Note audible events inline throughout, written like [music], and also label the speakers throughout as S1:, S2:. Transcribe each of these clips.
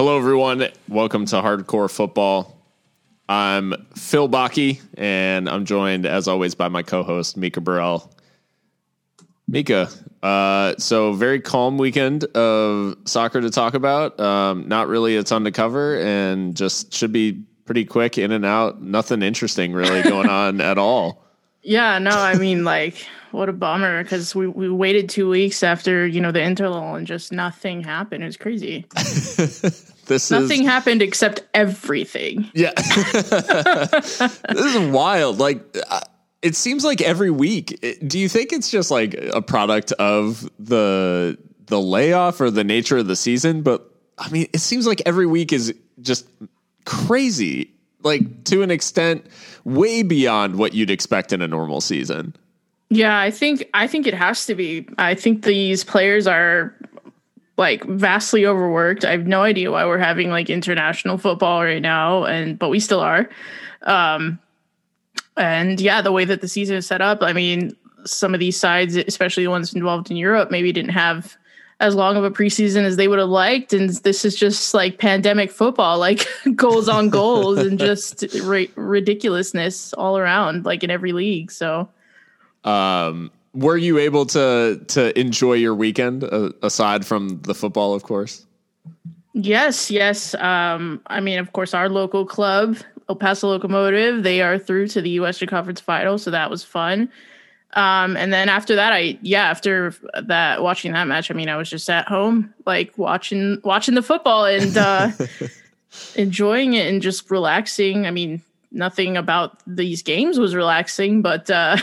S1: Hello, everyone. Welcome to Hardcore Football. I'm Phil Baki, and I'm joined, as always, by my co-host Mika Burrell. Mika, uh, so very calm weekend of soccer to talk about. Um, not really a ton to cover, and just should be pretty quick in and out. Nothing interesting really [laughs] going on at all.
S2: Yeah, no, I mean, like, what a bummer because we, we waited two weeks after you know the interlull and just nothing happened. It was crazy. [laughs]
S1: this
S2: nothing
S1: is,
S2: happened except everything.
S1: Yeah, [laughs] this is wild. Like, uh, it seems like every week. Do you think it's just like a product of the the layoff or the nature of the season? But I mean, it seems like every week is just crazy. Like to an extent, way beyond what you'd expect in a normal season.
S2: Yeah, I think I think it has to be. I think these players are like vastly overworked. I have no idea why we're having like international football right now, and but we still are. Um, and yeah, the way that the season is set up, I mean, some of these sides, especially the ones involved in Europe, maybe didn't have as long of a preseason as they would have liked. And this is just like pandemic football, like [laughs] goals on goals and just ridiculousness all around, like in every league. So
S1: um, were you able to to enjoy your weekend uh, aside from the football, of course?
S2: Yes, yes. Um, I mean, of course, our local club, El Paso Locomotive, they are through to the Western Conference Final, so that was fun. Um, and then after that, I yeah, after that watching that match, I mean, I was just at home, like watching watching the football and uh, [laughs] enjoying it and just relaxing. I mean, nothing about these games was relaxing, but uh, [laughs]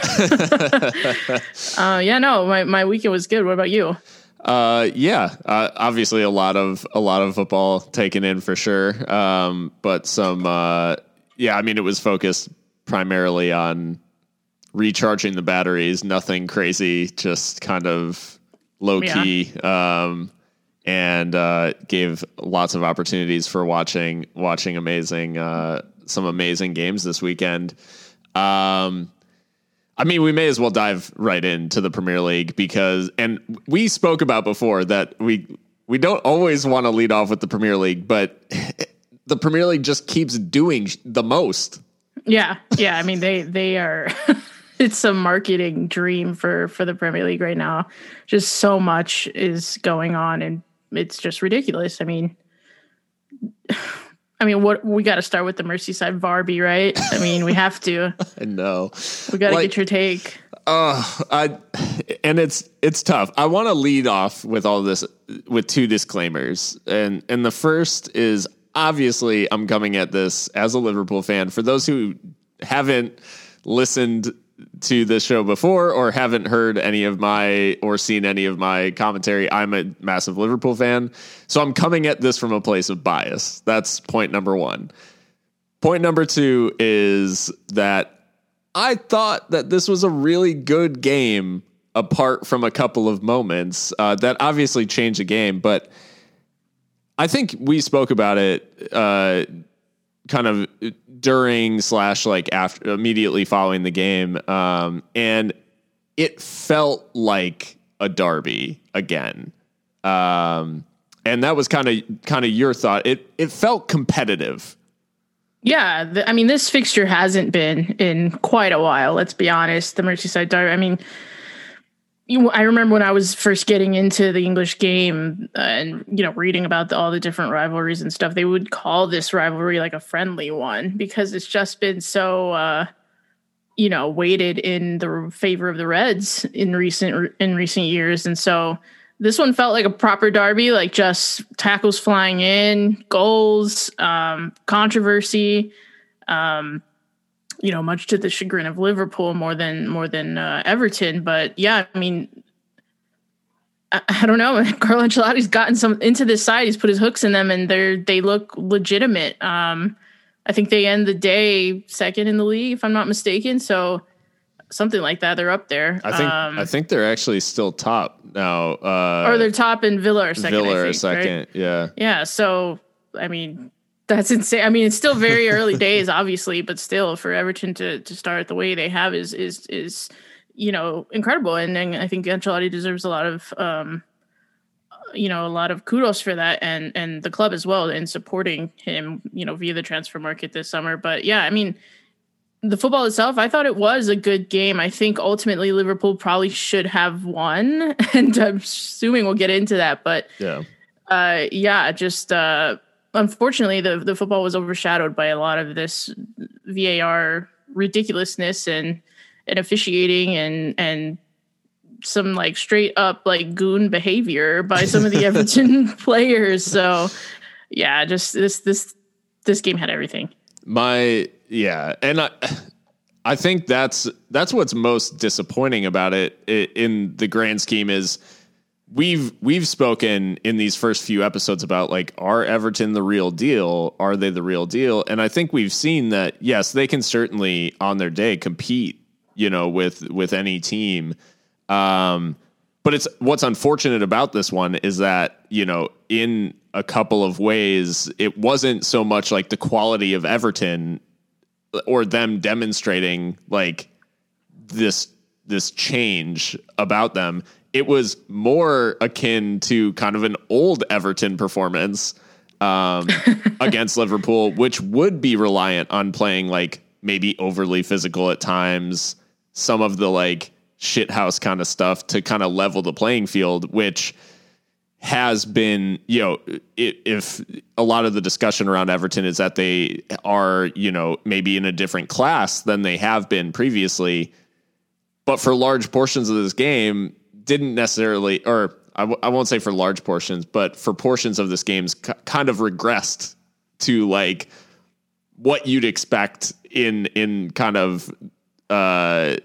S2: uh, yeah, no, my, my weekend was good. What about you?
S1: Uh, yeah, uh, obviously a lot of a lot of football taken in for sure. Um, but some, uh, yeah, I mean, it was focused primarily on recharging the batteries. Nothing crazy, just kind of low key. Yeah. Um, and uh, gave lots of opportunities for watching watching amazing uh, some amazing games this weekend. Um, I mean, we may as well dive right into the Premier League because, and we spoke about before that we we don't always want to lead off with the Premier League, but [laughs] the Premier League just keeps doing the most.
S2: Yeah, yeah. I mean, they they are. [laughs] it's a marketing dream for for the Premier League right now. Just so much is going on, and it's just ridiculous. I mean. I mean, what we got to start with the Merseyside Varby, right? I mean, we have to. [laughs]
S1: I know.
S2: We got to like, get your take.
S1: Oh, I and it's it's tough. I want to lead off with all this with two disclaimers, and and the first is obviously I'm coming at this as a Liverpool fan. For those who haven't listened to this show before or haven't heard any of my or seen any of my commentary, I'm a massive Liverpool fan. So I'm coming at this from a place of bias. That's point number one. Point number two is that I thought that this was a really good game apart from a couple of moments uh, that obviously changed the game. But I think we spoke about it uh, kind of during slash like after immediately following the game, um, and it felt like a derby again. Um, and that was kind of kind of your thought. It it felt competitive.
S2: Yeah, the, I mean, this fixture hasn't been in quite a while. Let's be honest. The Merseyside derby. I mean, I remember when I was first getting into the English game and you know reading about the, all the different rivalries and stuff. They would call this rivalry like a friendly one because it's just been so uh, you know weighted in the favor of the Reds in recent in recent years, and so this one felt like a proper derby, like just tackles flying in, goals, um, controversy. Um, you know, much to the chagrin of Liverpool more than more than uh, Everton. But yeah, I mean, I, I, don't know. [laughs] Carlo Ancelotti's gotten some into this side. He's put his hooks in them, and they're they look legitimate. Um, I think they end the day second in the league, if I'm not mistaken. So something like that. They're up there.
S1: I think um, I think they're actually still top now. Uh,
S2: or they're top in Villa or second.
S1: Villa
S2: think,
S1: or second, right? yeah.
S2: Yeah. So I mean, that's insane. I mean, it's still very early days, obviously, but still, for Everton to to start the way they have is is is you know incredible, and, and I think Ancelotti deserves a lot of um you know a lot of kudos for that and and the club as well in supporting him you know via the transfer market this summer. But yeah i mean the football itself i thought it was a good game. I think ultimately liverpool probably should have won [laughs] and i'm assuming we'll get into that. But
S1: yeah.
S2: uh yeah just uh unfortunately the the football was overshadowed by a lot of this var ridiculousness and and officiating and and some like straight up like goon behavior by some of the [laughs] Everton players. So yeah, just this this this game had everything.
S1: My yeah, and I I think that's that's what's most disappointing about it in the grand scheme is we've we've spoken in these first few episodes about like are Everton the real deal? Are they the real deal? And I think we've seen that yes, they can certainly on their day compete, you know, with with any team um, but it's what's unfortunate about this one is that you know in a couple of ways it wasn't so much like the quality of Everton or them demonstrating like this this change about them. It was more akin to kind of an old Everton performance um, [laughs] against Liverpool, which would be reliant on playing like maybe overly physical at times. Some of the like shithouse kind of stuff to kind of level the playing field, which has been, you know, if a lot of the discussion around Everton is that they are, you know, maybe in a different class than they have been previously, but for large portions of this game, didn't necessarily, or I w- I won't say for large portions, but for portions of this game's c- kind of regressed to like what you'd expect in in kind of uh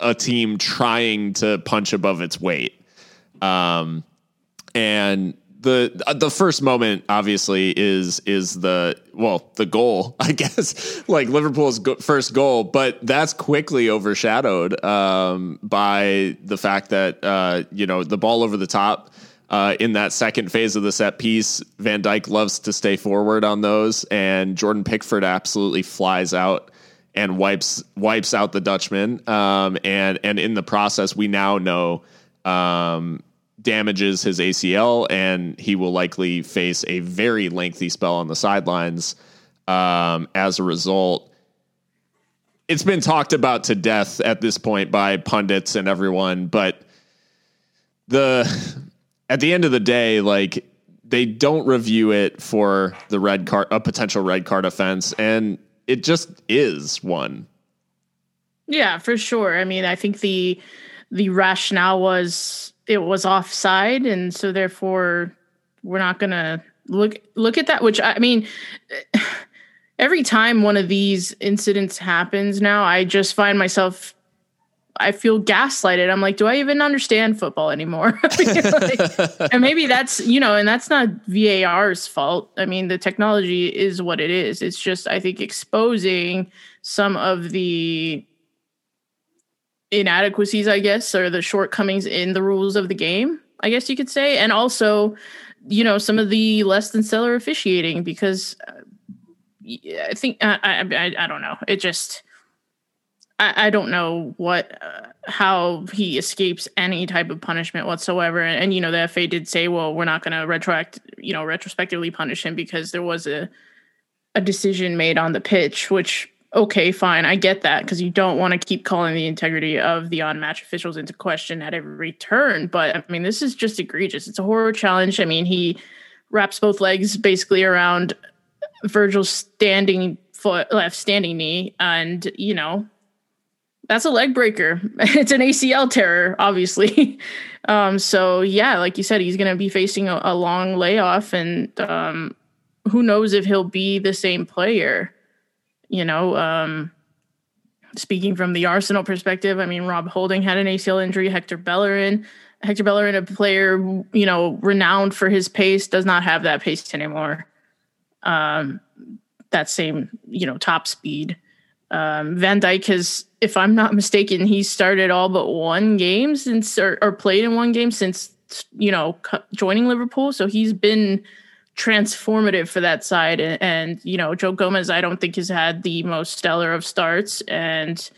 S1: a team trying to punch above its weight. Um, and the the first moment obviously is is the well the goal [laughs] I guess like Liverpool's go- first goal, but that's quickly overshadowed um, by the fact that uh, you know the ball over the top. Uh, in that second phase of the set piece, Van Dijk loves to stay forward on those, and Jordan Pickford absolutely flies out and wipes wipes out the Dutchman. Um, and and in the process, we now know um, damages his ACL, and he will likely face a very lengthy spell on the sidelines um, as a result. It's been talked about to death at this point by pundits and everyone, but the at the end of the day, like they don't review it for the red card, a potential red card offense, and it just is one.
S2: Yeah, for sure. I mean, I think the the rationale was it was offside, and so therefore we're not gonna look look at that. Which I mean, [sighs] every time one of these incidents happens now, I just find myself I feel gaslighted. I'm like, do I even understand football anymore? [laughs] like, [laughs] and maybe that's, you know, and that's not VAR's fault. I mean, the technology is what it is. It's just, I think, exposing some of the inadequacies, I guess, or the shortcomings in the rules of the game, I guess you could say. And also, you know, some of the less than stellar officiating because uh, I think, I, I, I don't know. It just, I, I don't know what uh, how he escapes any type of punishment whatsoever. And, and you know, the FA did say, well, we're not going to retroact, you know, retrospectively punish him because there was a a decision made on the pitch, which okay, fine, I get that because you don't want to keep calling the integrity of the on-match officials into question at every turn. But I mean, this is just egregious. It's a horror challenge. I mean, he wraps both legs basically around Virgil's standing foot, left standing knee, and you know that's a leg breaker. [laughs] it's an ACL tear, obviously. [laughs] um, so yeah, like you said, he's going to be facing a, a, long layoff, and um, who knows if he'll be the same player. You know, um, speaking from the Arsenal perspective, I mean, Rob Holding had an ACL injury. Hector Bellerin, Hector Bellerin, a player you know renowned for his pace, does not have that pace anymore. Um, that same you know top speed. Um, Van Dijk has, if I'm not mistaken, he started all but one game since, or, or played in one game since, you know, joining Liverpool. So he's been transformative for that side. And, and, you know, Joe Gomez, I don't think has had the most stellar of starts. And,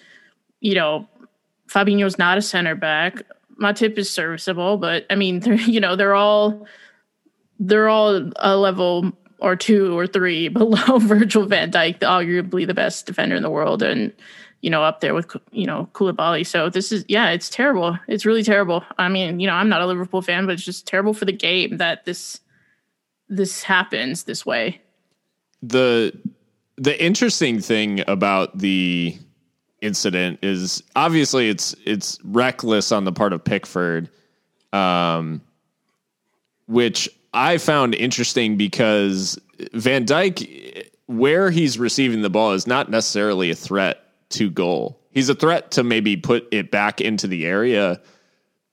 S2: you know, Fabinho's not a center back. Matip is serviceable, but I mean, [laughs] they're, you know, they're all they're all a level or two or three [laughs] below [laughs] Virgil van Dijk, arguably the best defender in the world, and you know up there with you know Koulibaly. So this is yeah, it's terrible. It's really terrible. I mean, you know, I'm not a Liverpool fan, but it's just terrible for the game that this this happens this way.
S1: The the interesting thing about the incident is obviously it's it's reckless on the part of Pickford, um, which I found interesting because Van Dijk, where he's receiving the ball, is not necessarily a threat to goal. He's a threat to maybe put it back into the area,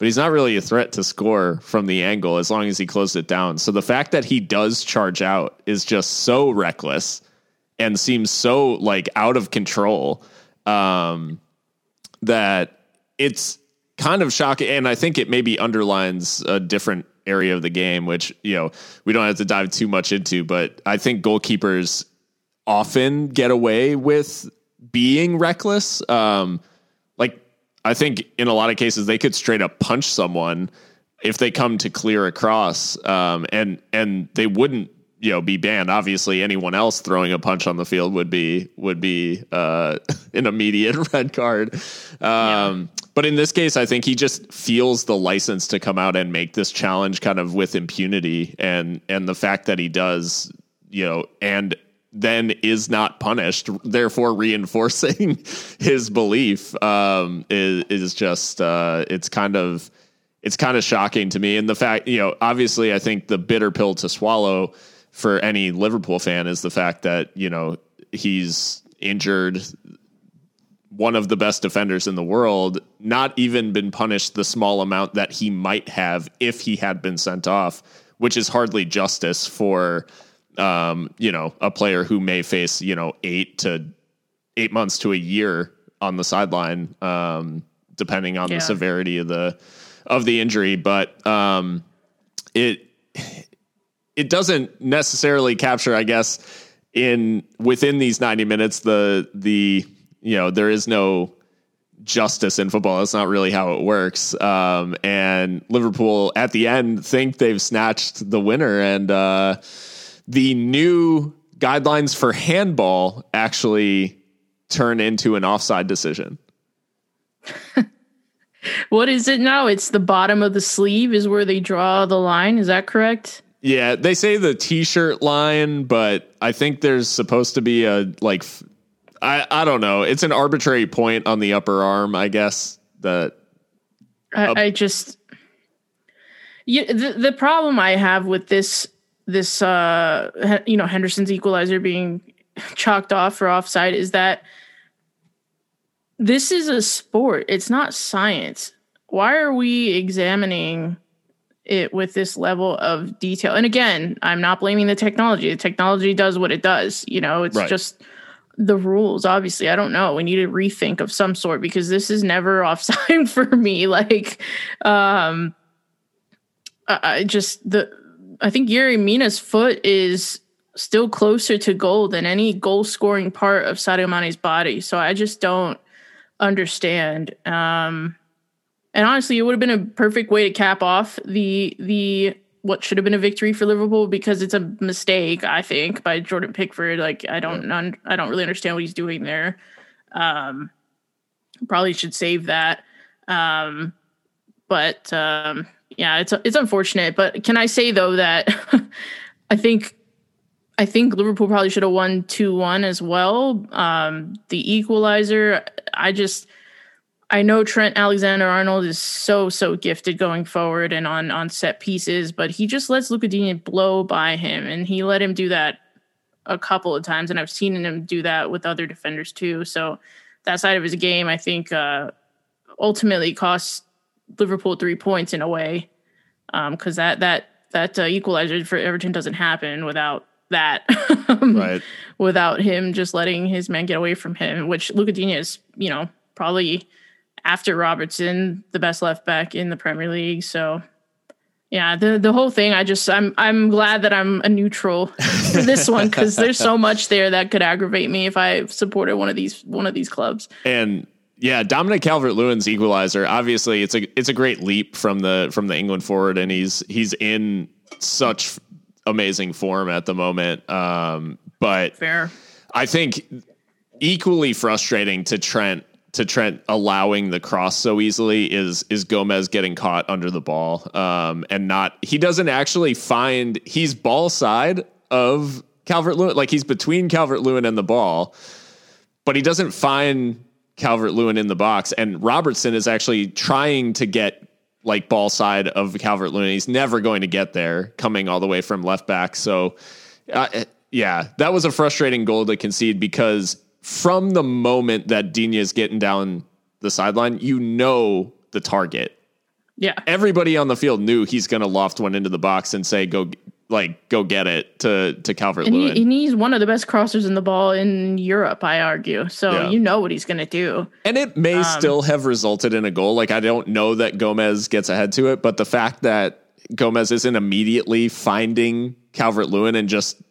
S1: but he's not really a threat to score from the angle as long as he closed it down. So the fact that he does charge out is just so reckless and seems so like out of control um, that it's kind of shocking. And I think it maybe underlines a different area of the game, which, you know, we don't have to dive too much into, but I think goalkeepers often get away with being reckless. Um, I think in a lot of cases they could straight up punch someone if they come to clear across, um, and and they wouldn't you know be banned. Obviously, anyone else throwing a punch on the field would be would be uh, [laughs] an immediate [laughs] red card. Um, yeah. But in this case, I think he just feels the license to come out and make this challenge kind of with impunity, and and the fact that he does, you know, and then is not punished, therefore reinforcing [laughs] his belief um, is is just uh, it's kind of it's kind of shocking to me. And the fact, you know, obviously, I think the bitter pill to swallow for any Liverpool fan is the fact that you know he's injured one of the best defenders in the world, not even been punished the small amount that he might have if he had been sent off, which is hardly justice for um, you know a player who may face you know eight to eight months to a year on the sideline, um, depending on yeah. the severity of the of the injury. But um, it it doesn't necessarily capture, I guess, in within these 90 minutes, the the you know, there is no justice in football. That's not really how it works. Um, and Liverpool at the end think they've snatched the winner, and uh, the new guidelines for handball actually turn into an offside decision. [laughs]
S2: what is it now? It's the bottom of the sleeve is where they draw the line. Is that correct?
S1: Yeah, they say the t-shirt line, but I think there's supposed to be a like I I don't know. It's an arbitrary point on the upper arm, I guess. That
S2: I, I just yeah, the the problem I have with this this uh you know Henderson's equalizer being chalked off for offside is that this is a sport. It's not science. Why are we examining it with this level of detail. And again, I'm not blaming the technology. The technology does what it does. You know, it's right. just the rules. Obviously, I don't know. We need to rethink of some sort because this is never [laughs] offside for me. Like, um, I just the I think Yerry Mina's foot is still closer to goal than any goal scoring part of Sadio Mane's body. So I just don't understand. Um, and honestly, it would have been a perfect way to cap off the the what should have been a victory for Liverpool because it's a mistake, I think, by Jordan Pickford. Like I don't yeah. I don't really understand what he's doing there. Um, probably should save that. Um, but um, yeah, it's it's unfortunate. But can I say though that [laughs] I think I think Liverpool probably should have won two one as well. Um, the equalizer, I just I know Trent Alexander Arnold is so so gifted going forward and on on set pieces, but he just lets Lucas Digne blow by him, and he let him do that a couple of times, and I've seen him do that with other defenders too. So that side of his game, I think, uh, ultimately costs Liverpool three points in a way, because um, that that that uh, equalizer for Everton doesn't happen without that, [laughs] right? Without him just letting his man get away from him, which Lucas Digne is, you know, probably after Robertson, the best left back in the Premier League. So yeah, the the whole thing. I just I'm I'm glad that I'm a neutral [laughs] for this one because there's so much there that could aggravate me if I supported one of these one of these clubs.
S1: And yeah, Dominic Calvert Lewin's equalizer. Obviously, it's a it's a great leap from the from the England forward, and he's he's in such amazing form at the moment. Um, but
S2: Fair.
S1: I think equally frustrating to Trent to Trent allowing the cross so easily is is Gomez getting caught under the ball um, and not he doesn't actually find he's ball side of Calvert Lewin like he's between Calvert Lewin and the ball, but he doesn't find Calvert Lewin in the box and Robertson is actually trying to get like ball side of Calvert Lewin. He's never going to get there coming all the way from left back. So uh, yeah, that was a frustrating goal to concede because from the moment that Digne is getting down the sideline, you know the target.
S2: Yeah.
S1: Everybody on the field knew he's going to loft one into the box and say, "Go, like, go get it to to Calvert
S2: And, he,
S1: Lewin."
S2: and he's one of the best crossers in the ball in Europe, I argue. So
S1: Yeah.
S2: you know what he's going to do.
S1: And it may still have resulted in a goal. Like I don't know that Gomez gets ahead to it, but the fact that Gomez isn't immediately finding Calvert Lewin and just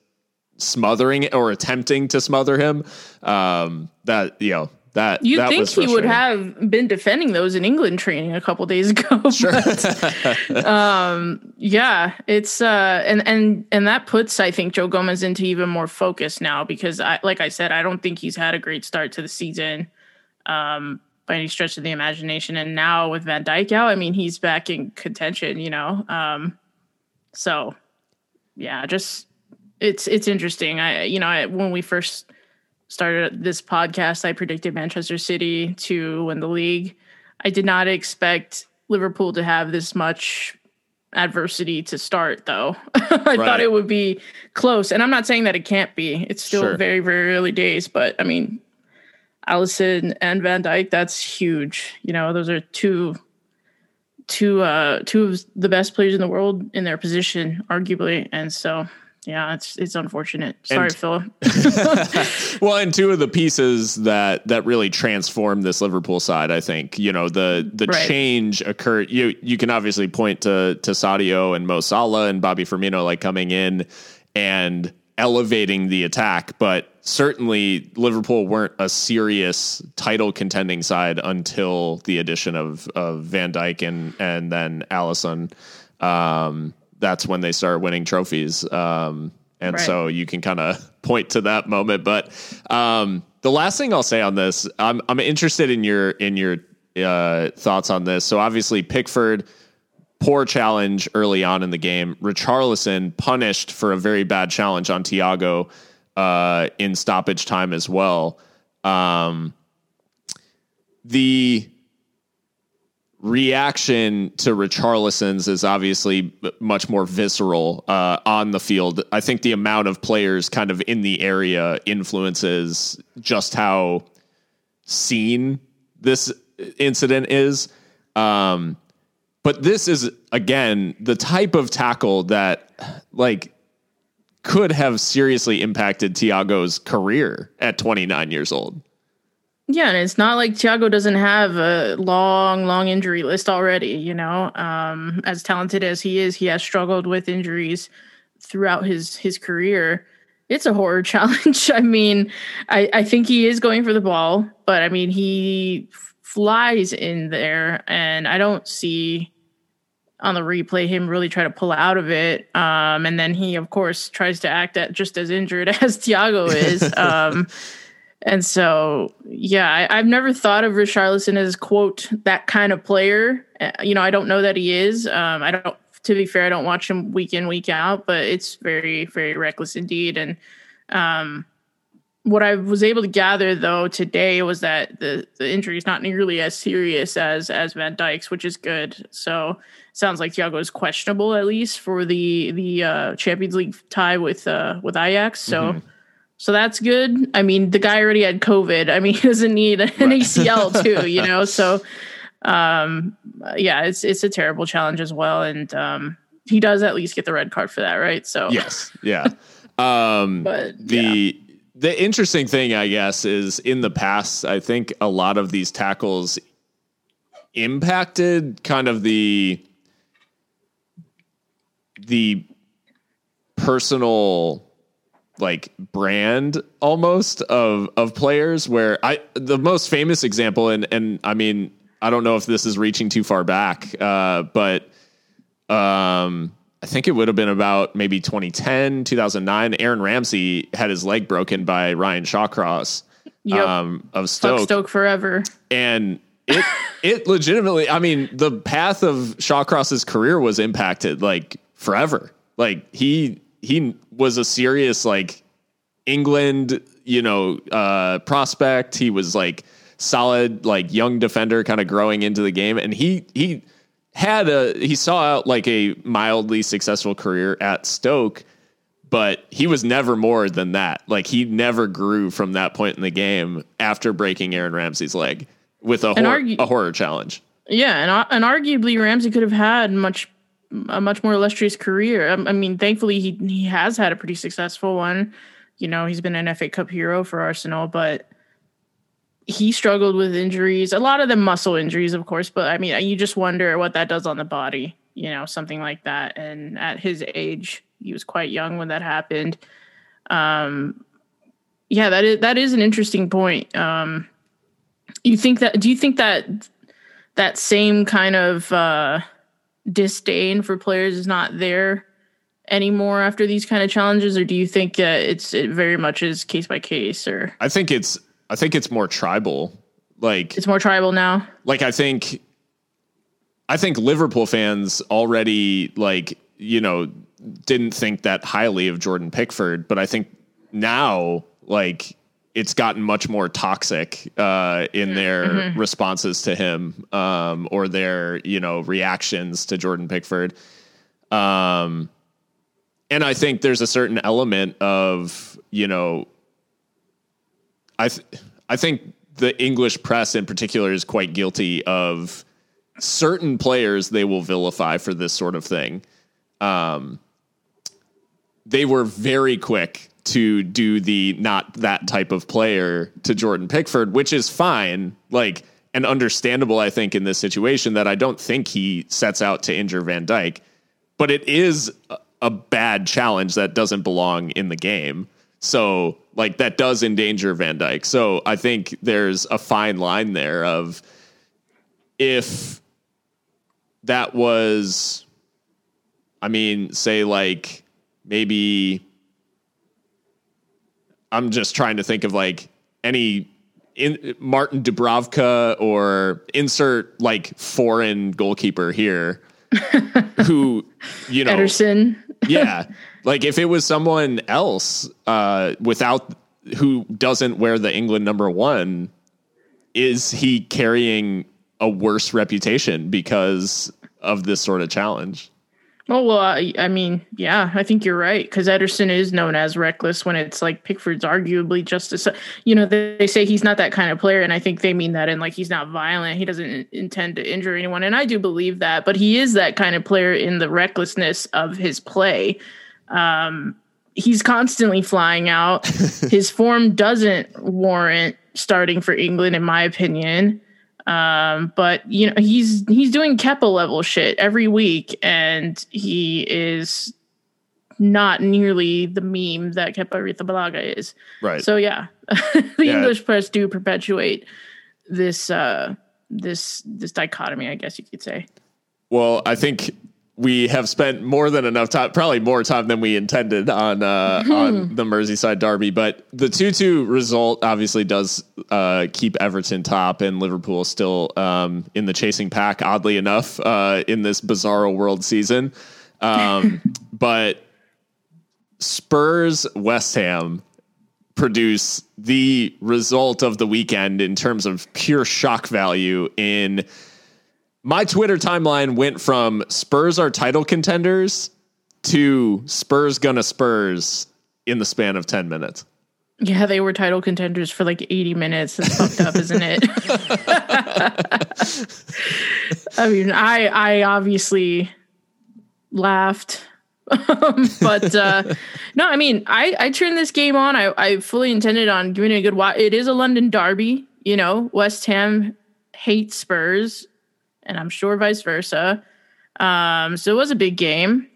S1: smothering or attempting to smother him, um, that you know that
S2: You'd
S1: that
S2: think
S1: was
S2: he would have been defending those in England training a couple days ago. [laughs]
S1: Sure.
S2: but, [laughs] um, yeah, it's uh, and and and that puts I think Joe Gomez into even more focus now because I, like I said, I don't think he's had a great start to the season, um, by any stretch of the imagination. And now with Van Dijk out, I mean, he's back in contention. You know, um, so yeah, just it's it's interesting. I you know I, when we first started this podcast, I predicted Manchester City to win the league. I did not expect Liverpool to have this much adversity to start, though. [laughs] I
S1: Right.
S2: thought it would be close, and I'm not saying that it can't be. It's still
S1: Sure.
S2: very very early days, but I mean, Alisson and Van Dijk, that's huge. You know, those are two two uh two of the best players in the world in their position arguably and so yeah it's it's unfortunate sorry
S1: And-
S2: philip [laughs] [laughs]
S1: well, and two of the pieces that that really transformed this Liverpool side, I think, you know, the the
S2: Right.
S1: change occurred. You you can obviously point to to Sadio and Mo Salah and Bobby Firmino like coming in and elevating the attack, but certainly Liverpool weren't a serious title contending side until the addition of of Van Dijk and and then Alisson. Um, that's when they start winning trophies. Um, and
S2: Right.
S1: so you can kind of [laughs] point to that moment. But um, the last thing I'll say on this, I'm I'm interested in your in your uh, thoughts on this. So obviously Pickford, poor challenge early on in the game. Richarlison punished for a very bad challenge on Thiago uh, in stoppage time as well. Um, the reaction to Richarlison's is obviously much more visceral uh, on the field. I think the amount of players kind of in the area influences just how seen this incident is. Um, but this is again the type of tackle that like could have seriously impacted Thiago's career at 29 years old.
S2: Yeah and it's not like Thiago doesn't have a long long injury list already you know um as talented as he is he has struggled with injuries throughout his his career it's a horror [laughs] challenge i mean i i think he is going for the ball but i mean he flies in there and i don't see on the replay him really try to pull out of it. Um, and then he, of course, tries to act at just as injured [laughs] as Thiago is. um, [laughs] and so, yeah, I, I've never thought of Richarlison as quote that kind of player. Uh, you know, I don't know that he is. Um, I don't. To be fair, I don't watch him week in week out, but it's very very reckless indeed. And um, what I was able to gather though today was that the the injury is not nearly as serious as as Van Dijk's, which is good. So sounds like Thiago is questionable at least for the the uh, Champions League tie with uh, with Ajax. So. So that's good. I mean, the guy already had COVID. I mean, he doesn't need an ACL [laughs] too, you know. So, um, yeah, it's it's a terrible challenge as well, and um, he does at least get the red card for that, right? So,
S1: Yes. Yeah. [laughs] Um,
S2: But,
S1: the the interesting thing, I guess, is in the past, I think a lot of these tackles impacted kind of the the personal like brand almost of of players where I the most famous example and and I mean I don't know if this is reaching too far back uh but um I think it would have been about maybe 2010, 2009. Aaron Ramsey had his leg broken by Ryan Shawcross
S2: Yep.
S1: um, of
S2: Fuck
S1: Stoke,
S2: Stoke forever.
S1: and it it legitimately. I mean, the path of Shawcross's career was impacted like forever. Like he he was a serious like England, you know, uh, prospect. He was like solid, like young defender, kind of growing into the game, and he he had a he saw out like a mildly successful career at Stoke, but he was never more than that. Like he never grew from that point in the game after breaking Aaron Ramsey's leg with a hor-
S2: argu-
S1: a horror challenge.
S2: Yeah, and and arguably Ramsey could have had much a much more illustrious career. I, I mean, thankfully he he has had a pretty successful one. You know, he's been an FA Cup hero for Arsenal, but he struggled with injuries. A lot of them muscle injuries, of course, but I mean, you just wonder what that does on the body. You know, something like that. And at his age, he was quite young when that happened. Um, yeah, that is that is an interesting point. Um, you think that? Do you think that that same kind of uh, disdain for players is not there anymore after these kind of challenges, or do you think uh, it's it very much is case by case, or
S1: I think it's I think it's more tribal. Like
S2: it's more tribal now?
S1: like I think I think Liverpool fans already like, you know, didn't think that highly of Jordan Pickford, but I think now like it's gotten much more toxic uh, in their responses to him um, or their you know reactions to Jordan Pickford. Um, and I think there's a certain element of you know, I th- I think the English press in particular is quite guilty of certain players they will vilify for this sort of thing. Um, they were very quick to do the not that type of player to Jordan Pickford, which is fine, like and understandable, I think, in this situation that I don't think he sets out to injure Van Dijk, but it is a- bad challenge that doesn't belong in the game. So, like, that does endanger Van Dijk. So, I think there's a fine line there of if that was, I mean, say, like, maybe I'm just trying to think of like any in Martin Dubravka or insert like foreign goalkeeper here [laughs] who you know
S2: Ederson. [laughs]
S1: yeah like if it was someone else uh without who doesn't wear the England number 1 is he carrying a worse reputation because of this sort of challenge
S2: Oh well, I, I mean, yeah, I think you're right because Ederson is known as reckless when it's like Pickford's arguably just as you know they, they say he's not that kind of player, and I think they mean that in like he's not violent, he doesn't intend to injure anyone, and I do believe that, but he is that kind of player in the recklessness of his play. Um, he's constantly flying out. [laughs] his form doesn't warrant starting for England, in my opinion. Um, but you know, he's he's doing Kepa level shit every week, and he is not nearly the meme that Kepa Arrizabalaga is.
S1: right
S2: So yeah, [laughs] the
S1: Yeah.
S2: English press do perpetuate this uh this this dichotomy, I guess you could say.
S1: Well, I think we have spent more than enough time, probably more time than we intended on uh, on the Merseyside derby. But the two-two result obviously does uh, keep Everton top, and Liverpool still um, in the chasing pack. Oddly enough, uh, in this bizarro world season, um, [laughs] but Spurs West Ham produce the result of the weekend in terms of pure shock value in my Twitter timeline went from Spurs are title contenders to Spurs gonna Spurs in the span of 10 minutes.
S2: Yeah, they were title contenders for like 80 minutes. That's fucked up, isn't it? [laughs] I mean, I I obviously laughed. Um, but uh no, I mean, I I turned this game on. I I fully intended on giving it a good watch. It is a London derby, you know. West Ham hates Spurs, and I'm sure vice versa. Um, so it was a big game.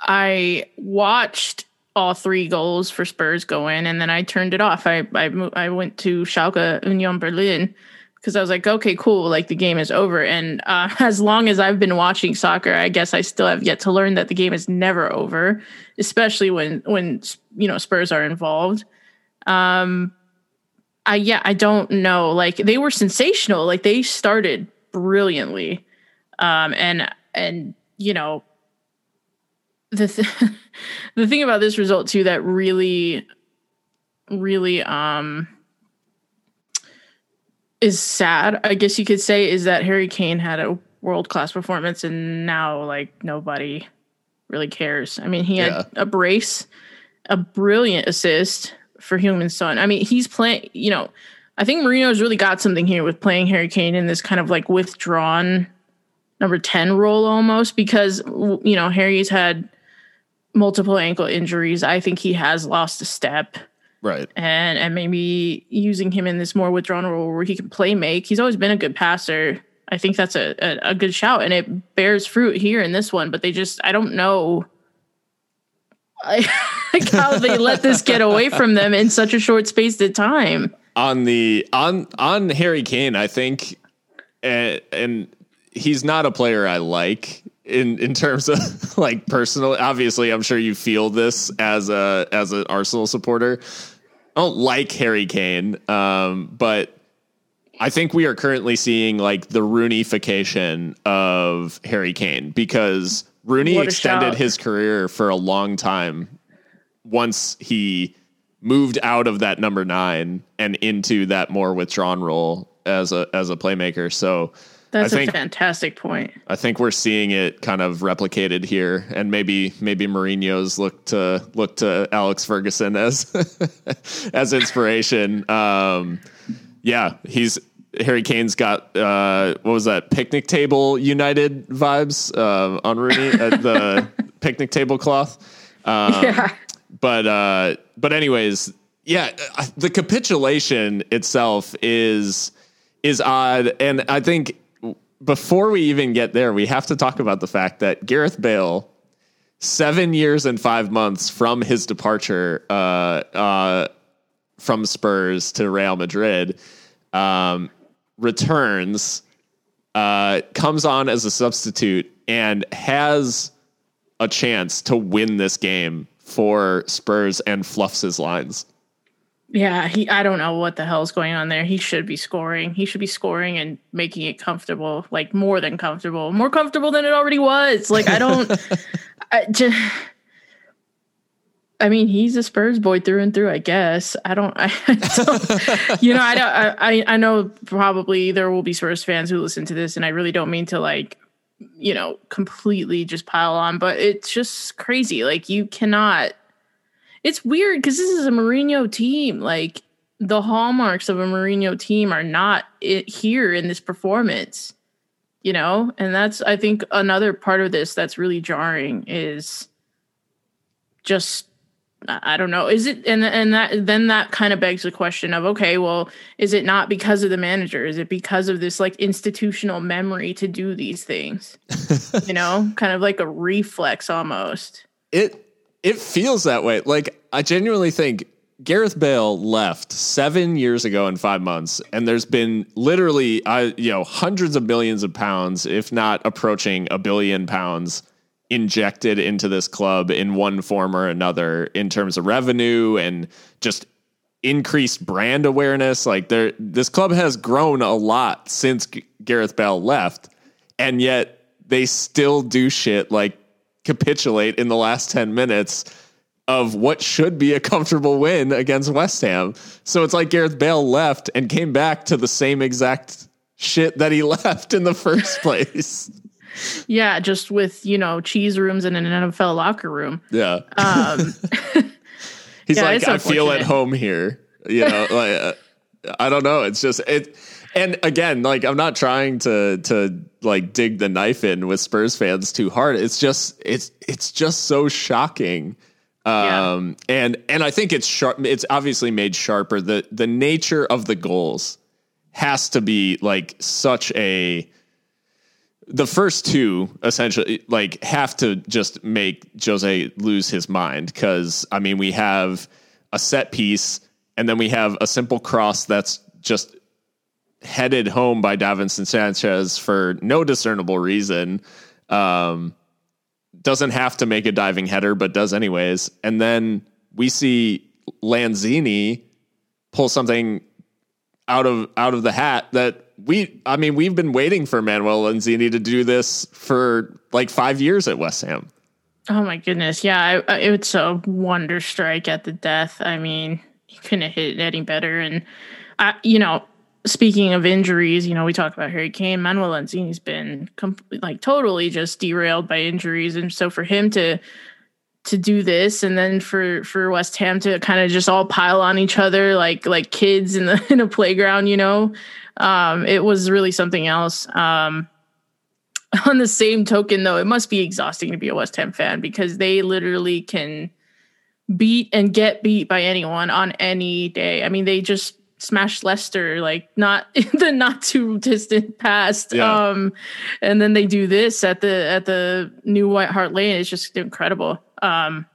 S2: I watched all three goals for Spurs go in, and then I turned it off. I I I went to Schalke Union Berlin because I was like, okay, cool, like the game is over. And uh, [laughs] as long as I've been watching soccer, I guess I still have yet to learn that the game is never over, especially when when you know Spurs are involved. Um, I yeah, I don't know. Like they were sensational. Like they started brilliantly, um, and and you know the th- [laughs] the thing about this result too that really really um is sad, I guess you could say, is that Harry Kane had a world class performance and now like nobody really cares. I mean, he had a brace, a brilliant assist for Heung-min Son. I mean, he's playing, you know, I think Mourinho's really got something here with playing Harry Kane in this kind of like withdrawn number 10 role almost because you know, Harry's had multiple ankle injuries. I think he has lost a step.
S1: Right.
S2: And and maybe using him in this more withdrawn role where he can play make. He's always been a good passer. I think that's a, a, a good shout and it bears fruit here in this one but they just i don't know. [laughs] Like [laughs] how they let this get away from them in such a short space of time
S1: on the on on harry kane i think and, and he's not a player i like in in terms of [laughs] like personal obviously i'm sure you feel this as a as an arsenal supporter. I don't like harry kane um, but i think we are currently seeing like the rooneyfication of harry kane because rooney extended his career for a long time once he moved out of that number nine and into that more withdrawn role as a as a playmaker so
S2: that's I think, a fantastic point.
S1: I think we're seeing it kind of replicated here, and maybe maybe Mourinho's look to look to Alex Ferguson as [laughs] as inspiration. Um, yeah, he's Harry Kane's got uh, what was that picnic table United vibes uh, on Rooney at the [laughs] picnic table cloth. Um, yeah, but uh, but anyways, yeah, the capitulation itself is is odd, and I think before we even get there, we have to talk about the fact that Gareth Bale, seven years and five months from his departure uh, uh, from Spurs to Real Madrid, um, returns, uh, comes on as a substitute, and has a chance to win this game for Spurs and fluffs his lines.
S2: Yeah, he I don't know what the hell's going on there. He should be scoring. He should be scoring and making it comfortable, like more than comfortable. More comfortable than it already was. Like I don't [laughs] I just I mean, he's a Spurs boy through and through, I guess. I don't, I, [laughs] don't, you know, I don't, I, I know probably there will be Spurs fans who listen to this, and I really don't mean to like, you know, completely just pile on, but it's just crazy. Like, you cannot it's weird because this is a Mourinho team. Like the hallmarks of a Mourinho team are not it here in this performance, you know. And that's I think another part of this that's really jarring is just I don't know. Is it and and that then that kind of begs the question of okay, well, is it not because of the manager? Is it because of this like institutional memory to do these things? [laughs] you know, kind of like a reflex almost.
S1: It it feels that way. Like I genuinely think Gareth Bale left seven years ago in five months, and there's been literally, uh, you know, hundreds of millions of pounds, if not approaching a billion pounds, injected into this club in one form or another in terms of revenue and just increased brand awareness. Like there, this club has grown a lot since G- Gareth Bale left, and yet they still do shit like capitulate in the last 10 minutes of what should be a comfortable win against West Ham. So it's like Gareth Bale left and came back to the same exact shit that he [laughs] left in the first place.
S2: Yeah, just with, you know, cheese rooms in an NFL locker room.
S1: Yeah. Um, [laughs] He's yeah, like, I feel at home here. You know, [laughs] like, uh, I don't know. It's just, it, and again, like I'm not trying to to like dig the knife in with Spurs fans too hard. It's just it's it's just so shocking. Um yeah. and and I think it's sharp it's obviously made sharper. The the nature of the goals has to be like such a the first two essentially like have to just make Jose lose his mind cuz I mean we have a set piece and then we have a simple cross that's just headed home by Davinson Sanchez for no discernible reason. Um, doesn't have to make a diving header, but does anyways. And then we see Lanzini pull something out of out of the hat that we I mean we've been waiting for Manuel Lanzini to do this for like 5 years at West Ham.
S2: Oh my goodness. Yeah, I, I, it's a wonder strike at the death. I mean, he couldn't hit it any better and I you know, speaking of injuries, you know, we talk about Harry Kane, Manuel Lanzini's been like totally just derailed by injuries and so for him to to do this and then for for West Ham to kind of just all pile on each other like like kids in the [laughs] in a playground, you know. Um it was really something else. Um [laughs] on the same token though, it must be exhausting to be a West Ham fan because they literally can beat and get beat by anyone on any day. I mean, they just smashed Leicester like not [laughs] in the not too distant past. Yeah. Um and then they do this at the at the new White Hart Lane. It's just incredible. Um,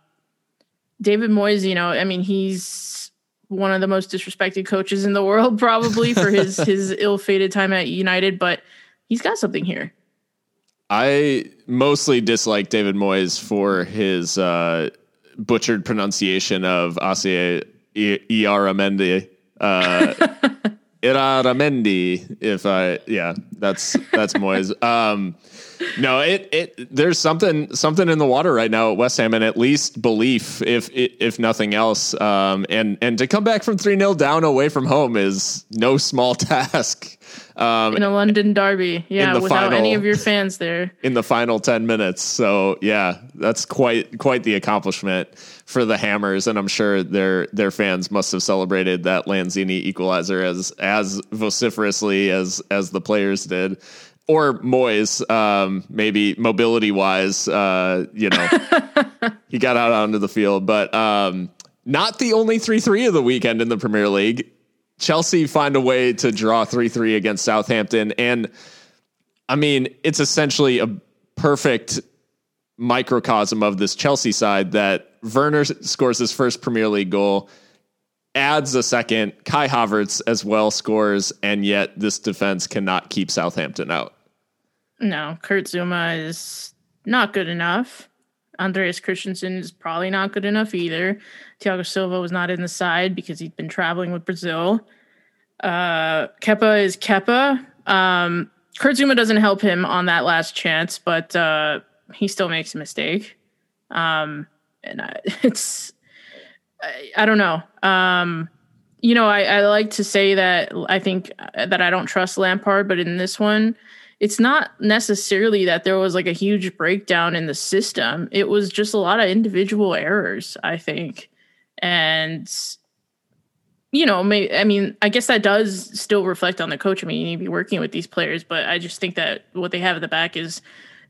S2: David Moyes, you know, I mean, he's one of the most disrespected coaches in the world, probably for his [laughs] his ill-fated time at United, but he's got something here.
S1: I mostly dislike David Moyes for his uh, butchered pronunciation of Asier Illarramendi. Uh, [laughs] Iraramendi, if I yeah, that's that's Moyes. Um, no, it it there's something something in the water right now at West Ham, and at least belief, if if nothing else. Um, and and to come back from three 0 down away from home is no small [laughs] task.
S2: Um, in a London derby, yeah, without final, any of your fans there [laughs]
S1: in the final ten minutes. So yeah, that's quite quite the accomplishment for the Hammers, and I'm sure their their fans must have celebrated that Lanzini equalizer as as vociferously as as the players did or Moyes, um, maybe mobility wise, uh, you know, [laughs] he got out onto the field, but um, not the only 3 3 of the weekend in the Premier League. Chelsea find a way to draw 3 3 against Southampton. And I mean, it's essentially a perfect microcosm of this Chelsea side that Werner scores his first Premier League goal adds a second. Kai Havertz as well scores, and yet this defense cannot keep Southampton out.
S2: No, Kurt Zouma is not good enough. Andreas Christensen is probably not good enough either. Thiago Silva was not in the side because he'd been traveling with Brazil. Uh, Kepa is Kepa. Um, Kurt Zouma doesn't help him on that last chance, but uh, he still makes a mistake. Um, and I, [laughs] it's I, I don't know. Um, you know, I, I like to say that I think that I don't trust Lampard, but in this one, it's not necessarily that there was like a huge breakdown in the system. It was just a lot of individual errors, I think. And you know, may, I mean, I guess that does still reflect on the coach. I mean, you need to be working with these players, but I just think that what they have at the back is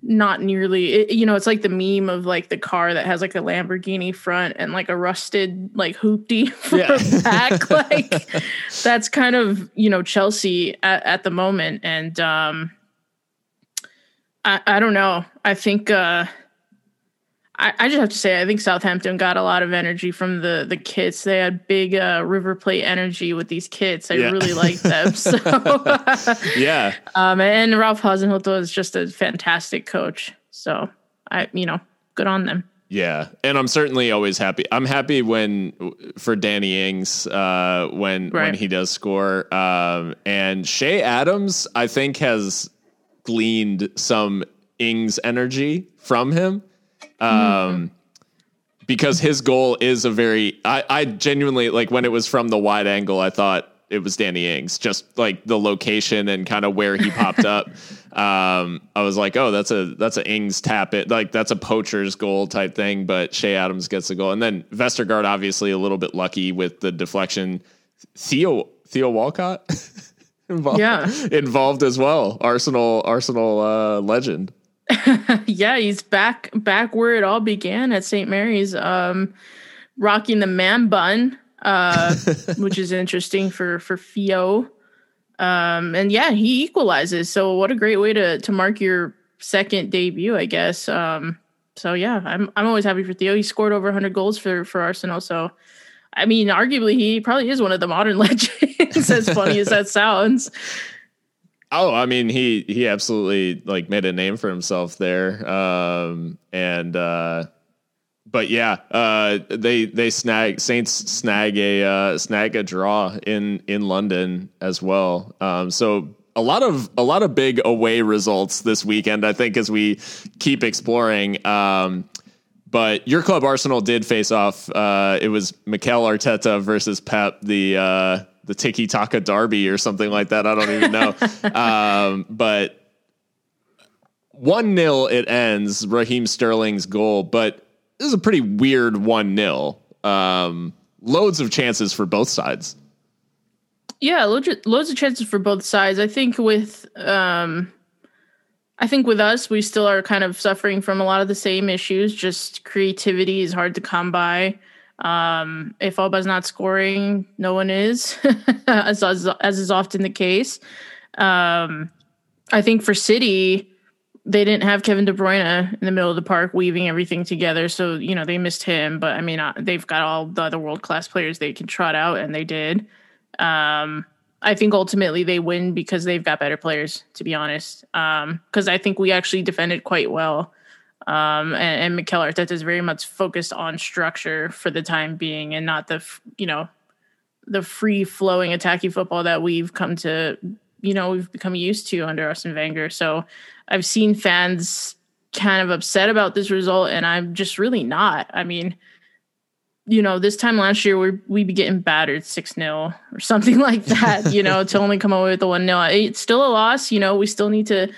S2: not nearly it, you know it's like the meme of like the car that has like a lamborghini front and like a rusted like hoopty [laughs] for yeah. back like that's kind of you know chelsea at, at the moment and um i i don't know i think uh I, I just have to say, I think Southampton got a lot of energy from the the kits. They had big uh, River Plate energy with these kits. I yeah. really like them. [laughs] So
S1: yeah,
S2: um, and Ralph Hasenhüttl is just a fantastic coach. So I, you know, good on them.
S1: Yeah, and I'm certainly always happy. I'm happy when for Danny Ings uh, when right. when he does score. Um, and Che Adams, I think, has gleaned some Ings energy from him. Um, mm-hmm. because his goal is a very, I, I genuinely like when it was from the wide angle, I thought it was Danny Ings, just like the location and kind of where he popped up. [laughs] Um, I was like, oh, that's a that's a Ings tap it, like that's a poacher's goal type thing. But Che Adams gets the goal, and then Vestergaard obviously a little bit lucky with the deflection. Theo Theo Walcott [laughs] involved, yeah. [laughs] involved as well. Arsenal Arsenal uh, legend. [laughs]
S2: yeah, he's back back where it all began at St. Mary's, um, rocking the man bun, uh, [laughs] which is interesting for for Theo. Um, and yeah, he equalizes. So what a great way to to mark your second debut, I guess. Um, so yeah, I'm I'm always happy for Theo. He scored over 100 goals for for Arsenal. So I mean, arguably he probably is one of the modern [laughs] legends. as funny as that sounds. [laughs]
S1: Oh, I mean, he he absolutely like made a name for himself there, um, and uh, but yeah, uh, they they snag Saints snag a uh, snag a draw in in London as well. Um, so a lot of a lot of big away results this weekend. I think as we keep exploring. Um, but your club Arsenal did face off. Uh, it was Mikel Arteta versus Pep, the uh, the Tiki Taka Derby or something like that. I don't even know. [laughs] um, but one 0 it ends. Raheem Sterling's goal, but this is a pretty weird one 0 um, Loads of chances for both sides.
S2: Yeah, loads of, loads of chances for both sides. I think with um, I think with us, we still are kind of suffering from a lot of the same issues. Just creativity is hard to come by. Um, if Auba's not scoring, no one is, [laughs] as, as, as is often the case. Um, I think for City, they didn't have Kevin De Bruyne in the middle of the park weaving everything together, so you know they missed him. But I mean, uh, they've got all the other world class players they can trot out, and they did. Um, I think ultimately they win because they've got better players, to be honest. Because um, I think we actually defended quite well. Um, and, and Mikel Arteta is very much focused on structure for the time being and not the, you know, the free flowing attacking football that we've come to, you know, we've become used to under Arsene Wenger. So I've seen fans kind of upset about this result, and I'm just really not. I mean, you know, this time last year we we'd be getting battered six 0 or something [laughs] like that. You know, to only come away with the one 0 It's still a loss. You know, we still need to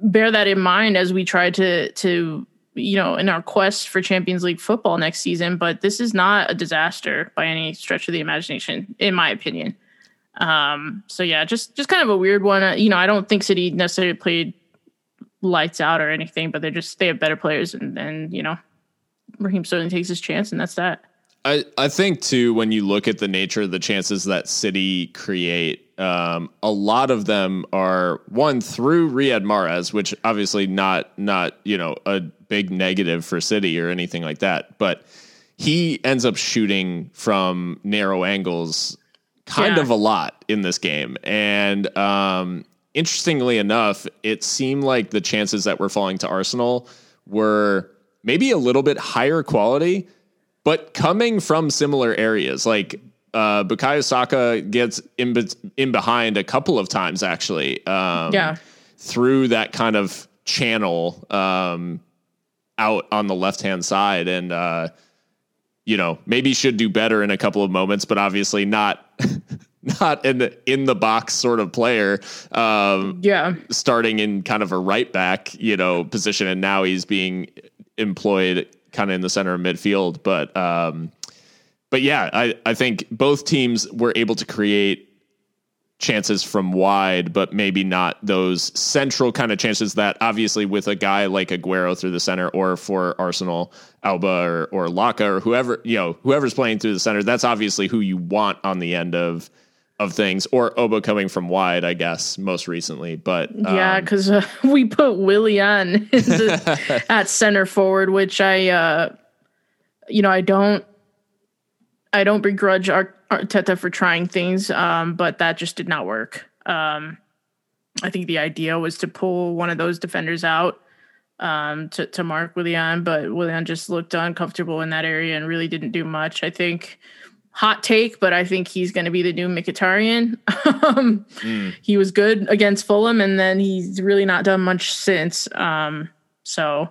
S2: bear that in mind as we try to to you know in our quest for Champions League football next season. But this is not a disaster by any stretch of the imagination, in my opinion. Um, so yeah, just just kind of a weird one. Uh, you know, I don't think City necessarily played lights out or anything, but they're just they have better players, and and you know, Raheem Sterling takes his chance, and that's that.
S1: I, I think too when you look at the nature of the chances that City create, um, a lot of them are one through Riyad Mahrez, which obviously not not you know a big negative for City or anything like that, but he ends up shooting from narrow angles kind yeah. of a lot in this game, and um, interestingly enough, it seemed like the chances that were falling to Arsenal were maybe a little bit higher quality but coming from similar areas, like uh, Bukayo Saka gets in, be- in behind a couple of times actually. Um,
S2: yeah.
S1: Through that kind of channel um, out on the left hand side, and uh, you know maybe should do better in a couple of moments, but obviously not. [laughs] not an in the box sort of player. Um,
S2: yeah,
S1: starting in kind of a right back, you know, position, and now he's being employed kind of in the center of midfield. But um, but yeah, I, I think both teams were able to create chances from wide, but maybe not those central kind of chances that obviously with a guy like Aguero through the center or for Arsenal, Auba or, or Laka or whoever, you know, whoever's playing through the center, that's obviously who you want on the end of of things, or Auba coming from wide, I guess, most recently. But
S2: um, yeah, because uh, [laughs] we put Willian [laughs] [laughs] at center forward, which I, uh, you know, I don't, I don't begrudge Arteta for trying things, um, but that just did not work. Um, I think the idea was to pull one of those defenders out um, to to mark Willian, but Willian just looked uncomfortable in that area and really didn't do much. I think hot take, but I think he's going to be the new Mkhitaryan. [laughs] um, mm. He was good against Fulham, and then he's really not done much since. Um, so,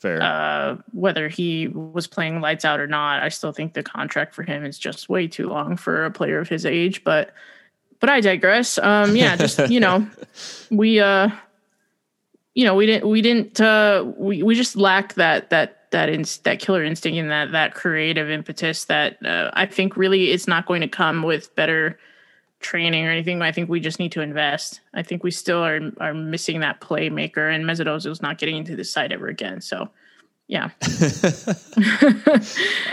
S1: fair.
S2: Uh, whether he was playing lights out or not, I still think the contract for him is just way too long for a player of his age. But, but I digress. Um, yeah, just [laughs] you know, we uh, you know, we didn't we didn't uh, we we just lack that that that in, that killer instinct and that that creative impetus that uh, I think really is not going to come with better training or anything. I think we just need to invest. I think we still are are missing that playmaker, and is not getting into the side ever again. So, yeah.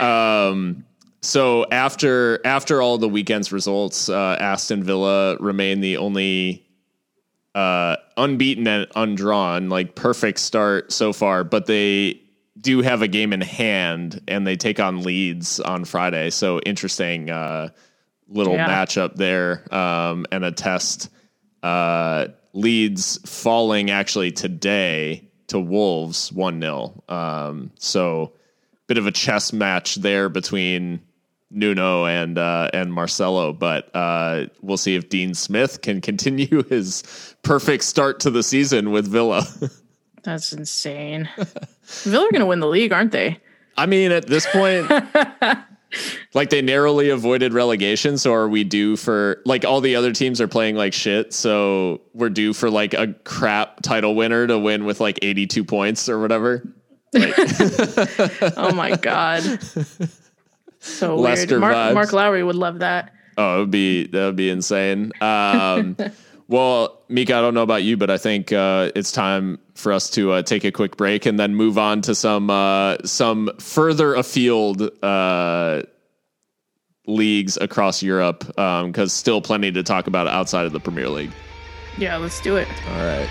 S2: [laughs] [laughs]
S1: um. So after after all the weekend's results, uh, Aston Villa remain the only uh, unbeaten and undrawn, like perfect start so far. But they do have a game in hand and they take on Leeds on Friday. So interesting uh, little
S2: Yeah.
S1: matchup there um, and a test. Uh, Leeds falling actually today to Wolves 1 0. Um, so, bit of a chess match there between Nuno and uh, and Marcelo, but uh, we'll see if Dean Smith can continue [laughs] his perfect start to the season with Villa. [laughs]
S2: That's insane. [laughs] Villa are going to win the league, aren't they?
S1: I mean, at this point, [laughs] like they narrowly avoided relegation. So are we due for like all the other teams are playing like shit? So we're due for like a crap title winner to win with like 82 points or whatever. [laughs] [laughs]
S2: Oh my god. So
S1: Leicester
S2: weird. Mark. Mark Lowry would love that.
S1: Oh, it would be that would be insane. Um, well, Mika, I don't know about you, but I think uh, it's time for us to uh, take a quick break and then move on to some uh, some further afield uh, leagues across Europe because still plenty to talk about outside of the Premier League.
S2: Yeah, let's do it.
S1: All right.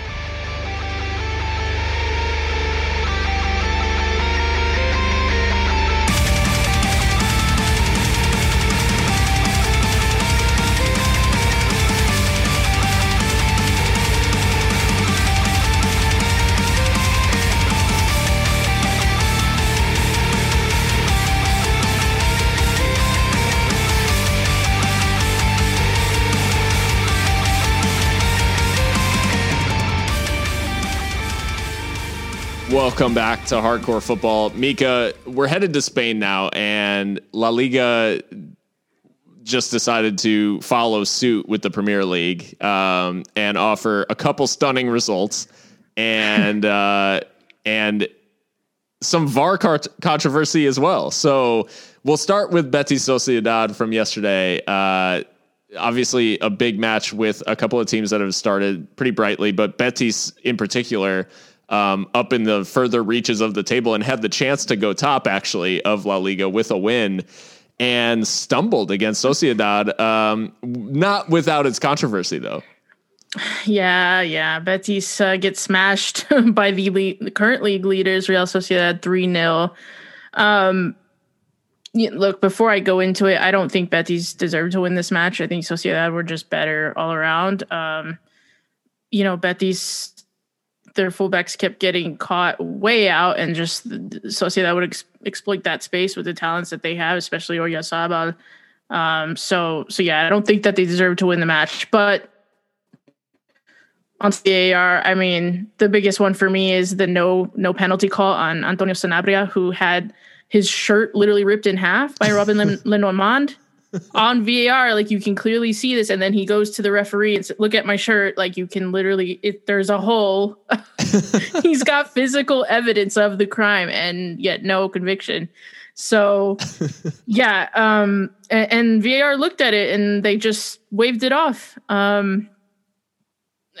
S1: Welcome back to Hardcore Football. Mika, we're headed to Spain now, and La Liga just decided to follow suit with the Premier League um, and offer a couple stunning results and uh, and some VAR controversy as well. So we'll start with Betis Sociedad from yesterday. Uh, obviously, a big match with a couple of teams that have started pretty brightly, but Betis in particular. Um, up in the further reaches of the table and had the chance to go top actually of La Liga with a win and stumbled against Sociedad. Um, not without its controversy though.
S2: Yeah, yeah. Betis uh, gets smashed [laughs] by the, the current league leaders, Real Sociedad 3 0. Um, look, before I go into it, I don't think Betis deserved to win this match. I think Sociedad were just better all around. Um, you know, Betis, their fullbacks kept getting caught way out, and just Sociedad would ex- exploit that space with the talents that they have, especially Oyarzabal. Um, so, so yeah, I don't think that they deserve to win the match, but on the AR, I mean, the biggest one for me is the no no penalty call on Antonio Sanabria, who had his shirt literally ripped in half by Robin [laughs] Len- Le Normand on VAR. Like you can clearly see this, and then he goes to the referee and says, "Look at my shirt." Like you can literally, if there's a hole, [laughs] he's got physical evidence of the crime, and yet no conviction. So, yeah, um, and, and VAR looked at it and they just waved it off. Um,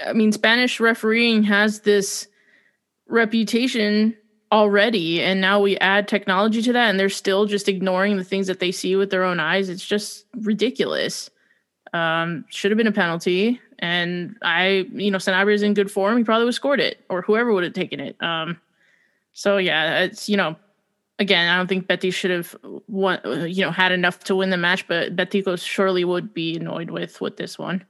S2: I mean, Spanish refereeing has this reputation already, and now we add technology to that, and they're still just ignoring the things that they see with their own eyes. It's just ridiculous. Um, should have been a penalty, and I, you know, Sanabria is in good form. He probably would have scored it, or whoever would have taken it. Um, so yeah, it's you know, again, I don't think betty should have won, you know, had enough to win the match, but betico surely would be annoyed with with this one.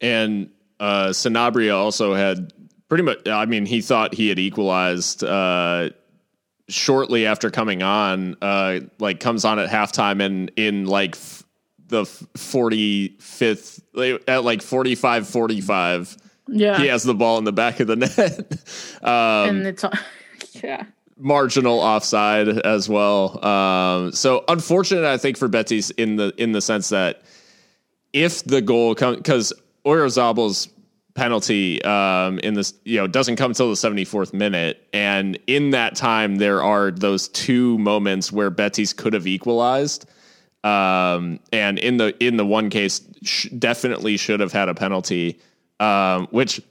S1: And uh, Sanabria also had pretty much. I mean, he thought he had equalized uh, shortly after coming on. Uh, like comes on at halftime and in like f- the forty fifth at like 45 45
S2: Yeah,
S1: he has the ball in the back of the [laughs] net. um,
S2: and it's [laughs] yeah.
S1: marginal offside as well. Um, so unfortunate, I think, for Betis in the in the sense that if the goal comes because Oyarzabal's penalty um, in this you know doesn't come until the 74th minute, and in that time there are those two moments where Betis could have equalized. Um, and in the in the one case, sh- definitely should have had a penalty, um, which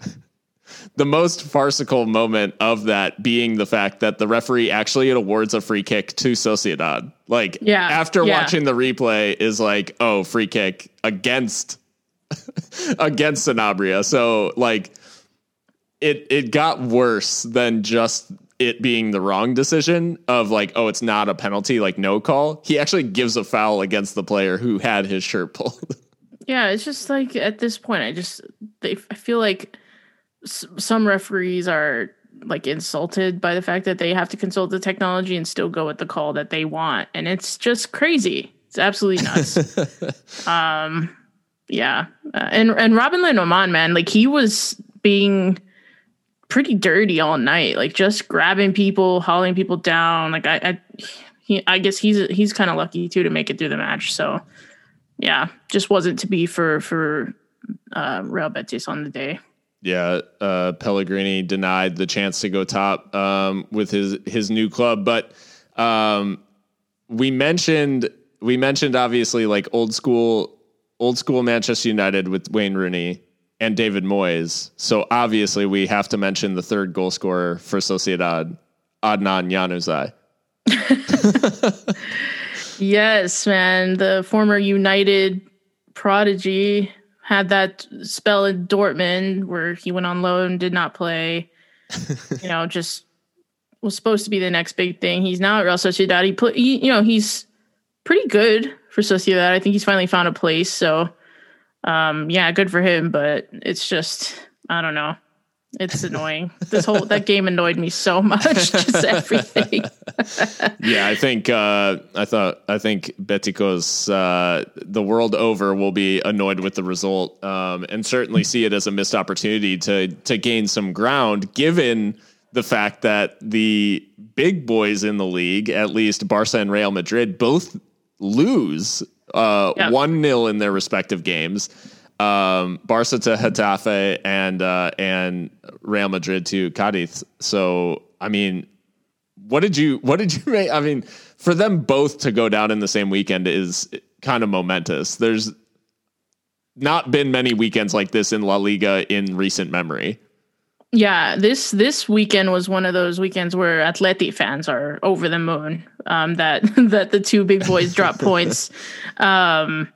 S1: [laughs] the most farcical moment of that being the fact that the referee actually it awards a free kick to Sociedad. Like,
S2: Yeah,
S1: after
S2: yeah.
S1: watching the replay, is like, oh, free kick against [laughs] against Sanabria. So, like, it it got worse than just it being the wrong decision of like, oh, it's not a penalty, like no call. He actually gives a foul against the player who had his shirt pulled. [laughs]
S2: Yeah, it's just like at this point, I just they I feel like s- some referees are like insulted by the fact that they have to consult the technology and still go with the call that they want, and it's just crazy. It's absolutely nuts. [laughs] um, yeah, uh, and and Robin Le Normand, man, like he was being pretty dirty all night, like just grabbing people, hauling people down. Like I, I he, I guess he's he's kind of lucky too to make it through the match. So yeah, just wasn't to be for for uh, Real Betis on the day.
S1: Yeah, uh, Pellegrini denied the chance to go top um, with his his new club, but um, we mentioned we mentioned obviously like old school old school Manchester United with Wayne Rooney and David Moyes. So obviously we have to mention the third goal scorer for Sociedad, Adnan Januzaj. [laughs]
S2: Yes, man. The former United prodigy had that spell in Dortmund where he went on loan, did not play. [laughs] you know, just was supposed to be the next big thing. He's now at Real Sociedad. He put, he, you know, he's pretty good for Sociedad. I think he's finally found a place. So, um, yeah, good for him. But it's just, I don't know. It's [laughs] annoying. this whole that game annoyed me so [laughs] much. Just [laughs] everything.
S1: yeah, I think uh, I thought I think Beticos uh, the world over will be annoyed with the result um, and certainly see it as a missed opportunity to to gain some ground, given the fact that the big boys in the league, at least Barca and Real Madrid, both lose uh, one yep. 0 in their respective games um, Barca to Getafe and uh, and Real Madrid to Cadiz. So I mean, what did you what did you [laughs] make? I mean, for them both to go down in the same weekend is kind of momentous. There's not been many weekends like this in La Liga in recent memory.
S2: Yeah, this this weekend was one of those weekends where Atleti fans are over the moon. Um, that [laughs] that the two big boys drop points. Um,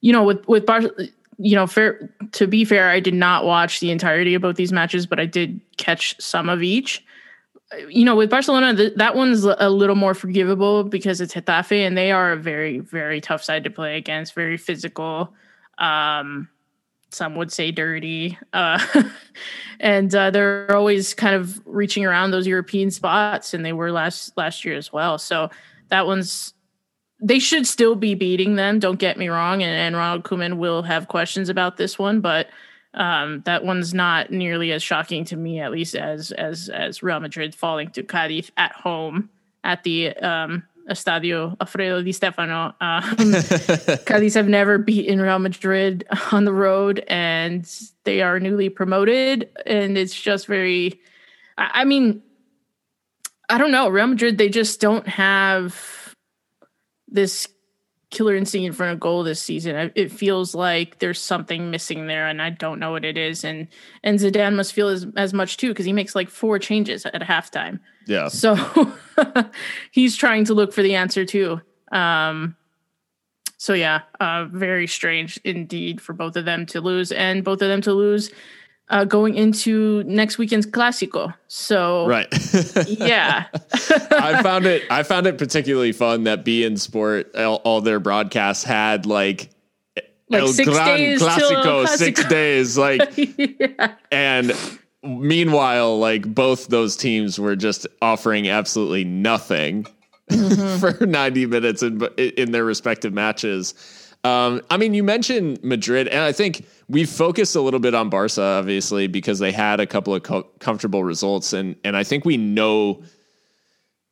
S2: you know, with with Bar- you know, fair to be fair, I did not watch the entirety of both these matches, but I did catch some of each. You know, with Barcelona, th- that one's a little more forgivable because it's Getafe, and they are a very, very tough side to play against. Very physical. Um, some would say dirty, uh, [laughs] and uh, they're always kind of reaching around those European spots, and they were last last year as well. So that one's they should still be beating them. Don't get me wrong, and, and Ronald Koeman will have questions about this one, but um, that one's not nearly as shocking to me, at least as as as Real Madrid falling to Cadiz at home at the um, Estadio Alfredo Di Stefano. Um, [laughs] Cadiz have never beaten Real Madrid on the road, and they are newly promoted, and it's just very. I, I mean, I don't know. Real Madrid, they just don't have this killer instinct in front of goal this season. It feels like there's something missing there, and I don't know what it is. And and Zidane must feel as as much too because he makes like four changes at halftime.
S1: Yeah.
S2: So [laughs] he's trying to look for the answer too. Um, so yeah, uh, very strange indeed for both of them to lose, and both of them to lose uh, going into next weekend's Clásico. So
S1: right, [laughs]
S2: yeah.
S1: I found it. I found it particularly fun that beIN Sport all, all their broadcasts had like.
S2: Like El six Gran days Clásico,
S1: six days, like, [laughs] yeah. and meanwhile, like both those teams were just offering absolutely nothing mm-hmm. [laughs] for 90 minutes in in their respective matches. Um, I mean, you mentioned Madrid, and I think we've focused a little bit on Barca, obviously, because they had a couple of co- comfortable results, and and I think we know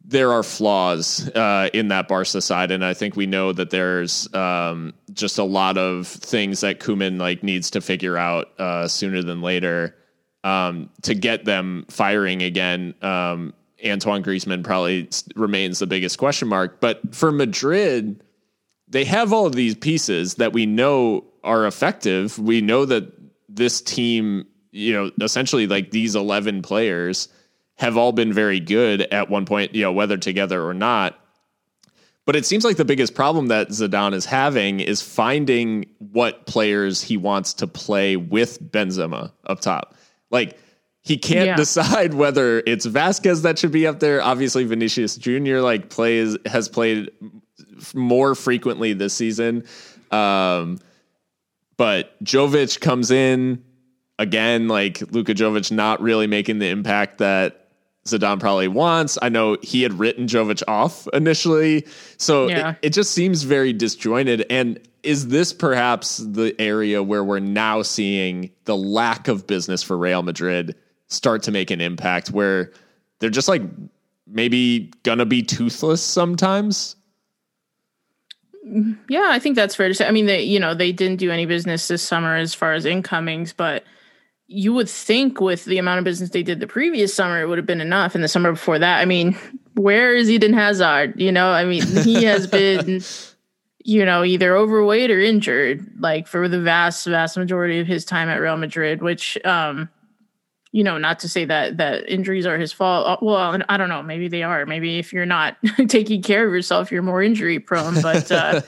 S1: there are flaws uh, in that Barca side, and I think we know that there's um, just a lot of things that Koeman like needs to figure out uh, sooner than later um, to get them firing again. Um, Antoine Griezmann probably remains the biggest question mark, but for Madrid they have all of these pieces that we know are effective. We know that this team, you know, essentially like these 11 players have all been very good at one point, you know, whether together or not. But it seems like the biggest problem that Zidane is having is finding what players he wants to play with Benzema up top. Like he can't
S2: Yeah.
S1: decide whether it's Vázquez that should be up there. Obviously, Vinicius Jr. like plays has played more frequently this season. Um, but Jovic comes in again, like Luka Jovic not really making the impact that Zidane probably wants. I know he had written Jovic off initially, so
S2: Yeah.
S1: it, it just seems very disjointed. And is this perhaps the area where we're now seeing the lack of business for Real Madrid start to make an impact, where they're just like maybe gonna be toothless sometimes?
S2: Yeah, I think that's fair to say. I mean, they you know they didn't do any business this summer as far as incomings, but you would think with the amount of business they did the previous summer, it would have been enough. And the summer before that, I mean, [laughs] where is Eden Hazard? You know, I mean, he has been, [laughs] you know, either overweight or injured, like for the vast, vast majority of his time at Real Madrid. Which, um, you know, not to say that that injuries are his fault. Uh, Well, I don't know. Maybe they are. Maybe if you're not [laughs] taking care of yourself, you're more injury prone. But uh,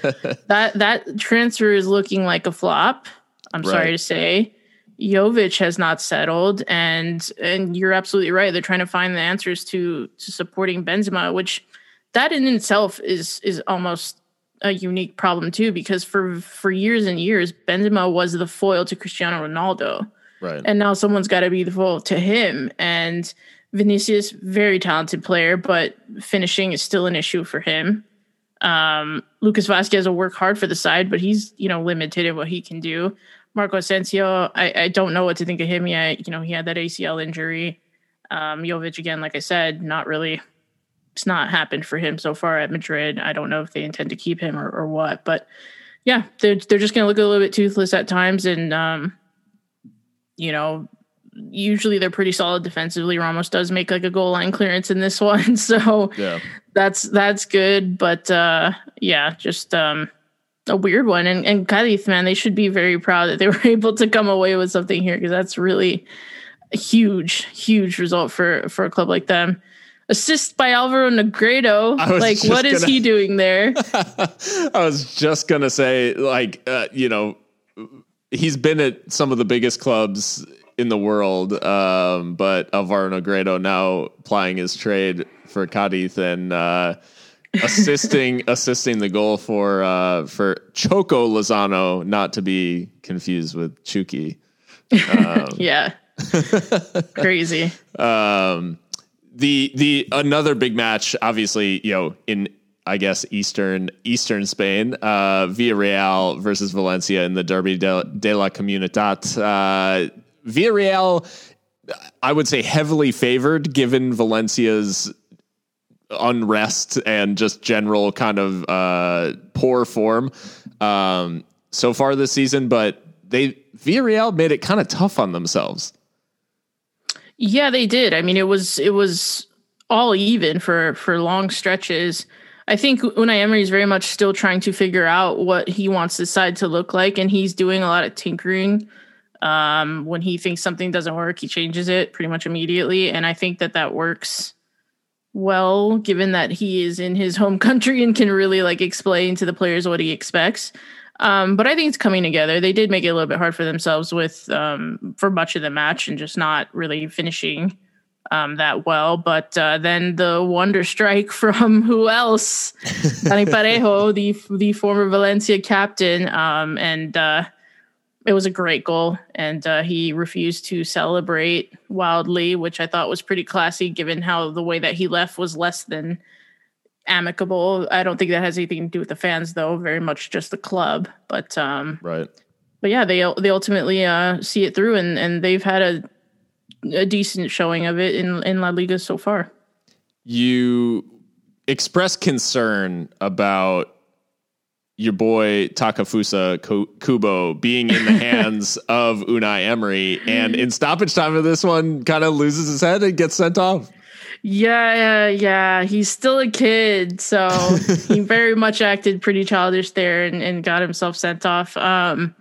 S2: that that transfer is looking like a flop. I'm
S1: Right.
S2: sorry to say. Jovic has not settled, and and you're absolutely right. They're trying to find the answers to to supporting Benzema, which that in itself is is almost a unique problem too, because for for years and years, Benzema was the foil to Cristiano Ronaldo
S1: Right.
S2: and now someone's got to be the foil to him. And Vinicius, very talented player, but finishing is still an issue for him. Um, Lucas Vázquez will work hard for the side, but he's you know limited in what he can do. Marco Asensio, I, I don't know what to think of him yet. You know, he had that ACL injury. Um, Jovic again, like I said, not really. It's not happened for him so far at Madrid. I don't know if they intend to keep him or, or what, but yeah, they're they're just going to look a little bit toothless at times, and um, you know, usually they're pretty solid defensively. Ramos does make like a goal line clearance in this [laughs] one, so
S1: Yeah.
S2: that's that's good. But uh, yeah, just um, a weird one. And and Cadiz, man, they should be very proud that they [laughs] were able to come away with something here because that's really a huge, huge result for for a club like them. Assist by Alvaro Negredo. Like, what is
S1: gonna-
S2: he [laughs] doing there?
S1: I was just gonna say, like, uh, you know, he's been at some of the biggest clubs in the world, um, but Alvaro Negredo now plying his trade for Cadiz and uh, assisting [laughs] assisting the goal for uh, for Choco Lozano, not to be confused with Chucky. [laughs]
S2: yeah, [laughs] crazy.
S1: Um, the the another big match, obviously, you know, in I guess eastern eastern Spain, uh, Villarreal versus Valencia in the Derby de, de la Comunidad. Uh, Villarreal, I would say, heavily favored given Valencia's unrest and just general kind of uh, poor form um, so far this season, but they Villarreal made it kind of tough on themselves.
S2: Yeah, they did. I mean, it was it was all even for for long stretches. I think Unai Emery is very much still trying to figure out what he wants the side to look like, and he's doing a lot of tinkering. Um, when he thinks something doesn't work, he changes it pretty much immediately, and I think that that works well, given that he is in his home country and can really like explain to the players what he expects. Um, but I think it's coming together. They did make it a little bit hard for themselves with um, for much of the match and just not really finishing um, that well. But uh, then the wonder strike [laughs] from who else? Dani Parejo, the the former Valencia captain, um, and uh, it was a great goal. And uh, he refused to celebrate wildly, which I thought was pretty classy, given how the way that he left was less than amicable. I don't think that has anything to do with the fans, though. Very much just the club. But um,
S1: Right.
S2: but yeah, they they ultimately uh, see it through, and and they've had a a decent showing of it in in La Liga so far.
S1: you express concern about your boy Takefusa Kubo being in the [laughs] hands of Unai Emery, and in stoppage time of this one, kind of loses his head and gets sent off.
S2: Yeah, yeah, he's still a kid, so [laughs] he very much acted pretty childish there and, and got himself sent off. Um,